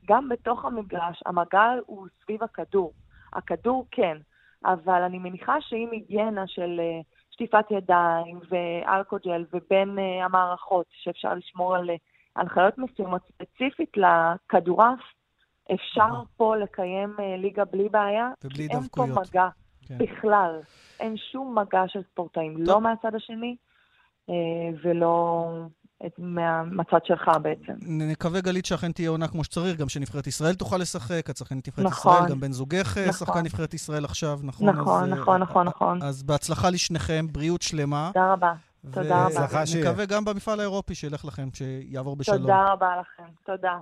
גם בתוך המגרש, המגע הוא סביב הכדור. הכדור כן, אבל אני מניחה שאם היגיינה של אה, שטיפת ידיים ואלכוג'ל ובין אה, המערכות, שאפשר לשמור על... אה, הנחיות מסוימות ספציפית לכדורעף, אפשר פה לקיים אה, ליגה בלי בעיה, ובלי אין פה. מגע כן. בכלל. אין שום מגע של ספורטאים, לא מהצד השני אה, ולא את- מה- מהצד שלך בעצם. נקווה, גלית, שאכן תהיה עונה כמו שצריך, גם שנבחרת ישראל תוכל לשחק, את שחקנית נבחרת נכון. ישראל, גם בן זוגך אה, נכון. שחקן נבחרת ישראל עכשיו, נכון? נכון, אז, אה, נכון, נכון, נכון. אז בהצלחה לשניכם, בריאות שלמה. תודה רבה. תודה רבה. ונקווה גם במפעל האירופי שילך לכם, שיעבור בשלום. תודה רבה לכם. תודה.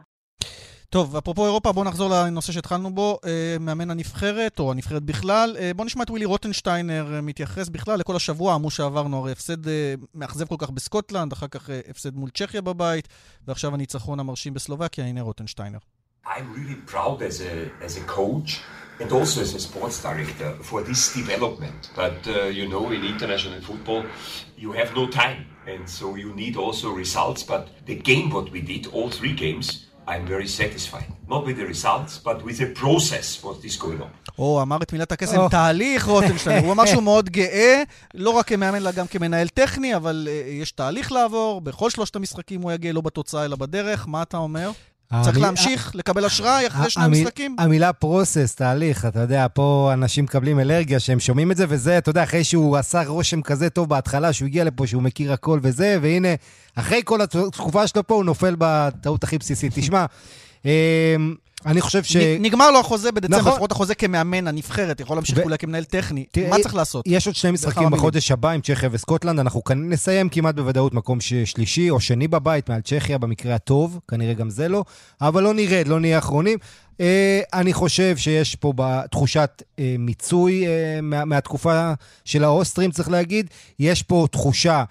טוב, אפרופו אירופה, בואו נחזור לנושא שהתחלנו בו, אה, מאמן הנבחרת, או הנבחרת בכלל. אה, בואו נשמע את ווילי רוטנשטיינר אה, מתייחס בכלל לכל השבוע העמוס שעברנו, הרי הפסד אה, מאכזב כל כך בסקוטלנד, אחר כך אה, הפסד מול צ'כיה בבית, ועכשיו הניצחון המרשים בסלובקיה, הנה רוטנשטיינר. I'm really proud as a, as a coach and also as a sports director for this development. But uh, you know, in international football, you have no time, and so you need also results. But the game, what we did, all three games, I'm very satisfied. Not with the results, but with the process, what is going on. או, אמר את מילת הקסם, או. תהליך רוטנשטיינר. הוא אמר שהוא מאוד גאה, לא רק כמאמן, אלא גם כמנהל טכני, אבל אה, יש תהליך לעבור, בכל שלושת המשחקים הוא יגיע לא בתוצאה אלא בדרך. מה אתה אומר? צריך להמשיך, לקבל אשראי אחרי שני המיל- משחקים? המילה פרוסס, תהליך, אתה יודע, פה אנשים מקבלים אלרגיה שהם שומעים את זה, וזה, אתה יודע, אחרי שהוא עשה רושם כזה טוב בהתחלה, שהוא הגיע לפה, שהוא מכיר הכל וזה, והנה, אחרי כל התקופה שלו פה, הוא נופל בטעות הכי בסיסית. תשמע, אמ, אני חושב ש... נגמר לו החוזה בדצמבר, נכון. לפחות החוזה כמאמן הנבחרת, יכול להמשיך ו- אולי כמנהל טכני. תראה, מה צריך לעשות? יש עוד שני משחקים. בחודש הבא עם צ'כיה וסקוטלנד, אנחנו כאן נסיים כמעט בוודאות מקום ש- שלישי או שני בבית מעל צ'כיה במקרה הטוב, כנראה גם זה לא, אבל לא נרד, לא נהיה אחרונים. אה, אני חושב שיש פה בתחושת אה, מיצוי אה, מה, מהתקופה של האוסטרים, צריך להגיד. יש פה תחושה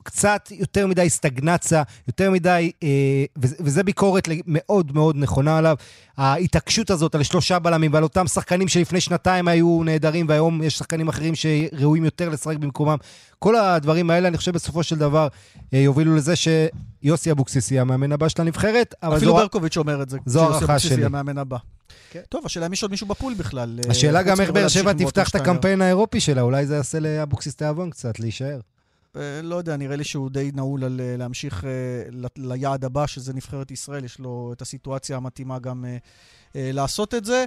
שקצת יותר מדי סטגנציה, יותר מדי, אה, וזה, וזה ביקורת מאוד מאוד נכונה עליו. ההתעקשות הזאת על שלושה בלמים ועל אותם שחקנים שלפני שנתיים היו נהדרים והיום יש שחקנים אחרים שראויים יותר לשחק במקומם. כל הדברים האלה, אני חושב בסופו של דבר, אה, יובילו לזה שיוסי אבוקסיס יהיה המאמן הבא של הנבחרת. אפילו זו- ברקוביץ' אומר את זה. זו שיוסי הערכה אבוקסיס שלי. יהיה המאמן הבא. טוב, השאלה אם יש עוד מישהו ב pool בכלל. אה, השאלה גם איך באר שבע תפתח את. הקמפיין האירופי שלה, אולי זה יעשה לאבוקסיס תיאבון קצת להישאר. אה, לא יודע, נראה לי שהוא די נעול על אה, להמשיך אה, ליעד הבא, שזה נבחרת ישראל. יש לו את הסיטואציה המתאימה גם לעשות את זה.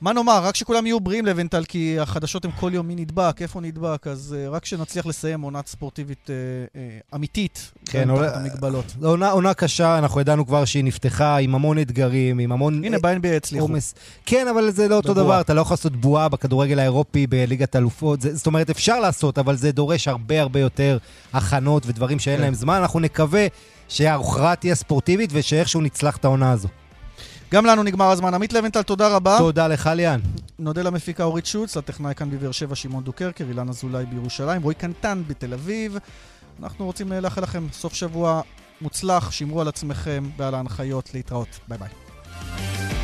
מה נאמר, רק שכולם יהיו בריאים לבנטל, כי החדשות הן כל יום מי נדבק, איפה נדבק, אז אה, רק שנצליח לסיים עונת ספורטיבית אה, אה, אמיתית, כן, תחת המגבלות. עונה, עונה קשה, אנחנו ידענו כבר שהיא נפתחה עם המון אתגרים, עם המון... הנה, ב-NBA הצליחו. עומס. כן, אבל זה לא אותו. דבר, אתה לא יכול לעשות בועה בכדורגל האירופי בליגת אלופות. זה- זאת אומרת, אפשר לעשות, אבל זה דורש הרבה הרבה יותר הכנות ודברים שאין כן. להם זמן. אנחנו נקווה שההכרעה תהיה ספורטיבית ושאיכשהו נצלח את העונה הזו. גם לנו נגמר הזמן. עמית לבנטל, תודה רבה. תודה לך, ליאן. נודה למפיקה אורית שולץ, לטכנאי כאן בבאר שבע שמעון דוקרקר, אילן אזולאי בירושלים, רועי קנטר בתל אביב. אנחנו רוצים לאחל לכם סוף שבוע מוצלח, שמרו על עצמכם ועל ההנחיות להתראות. ביי ביי.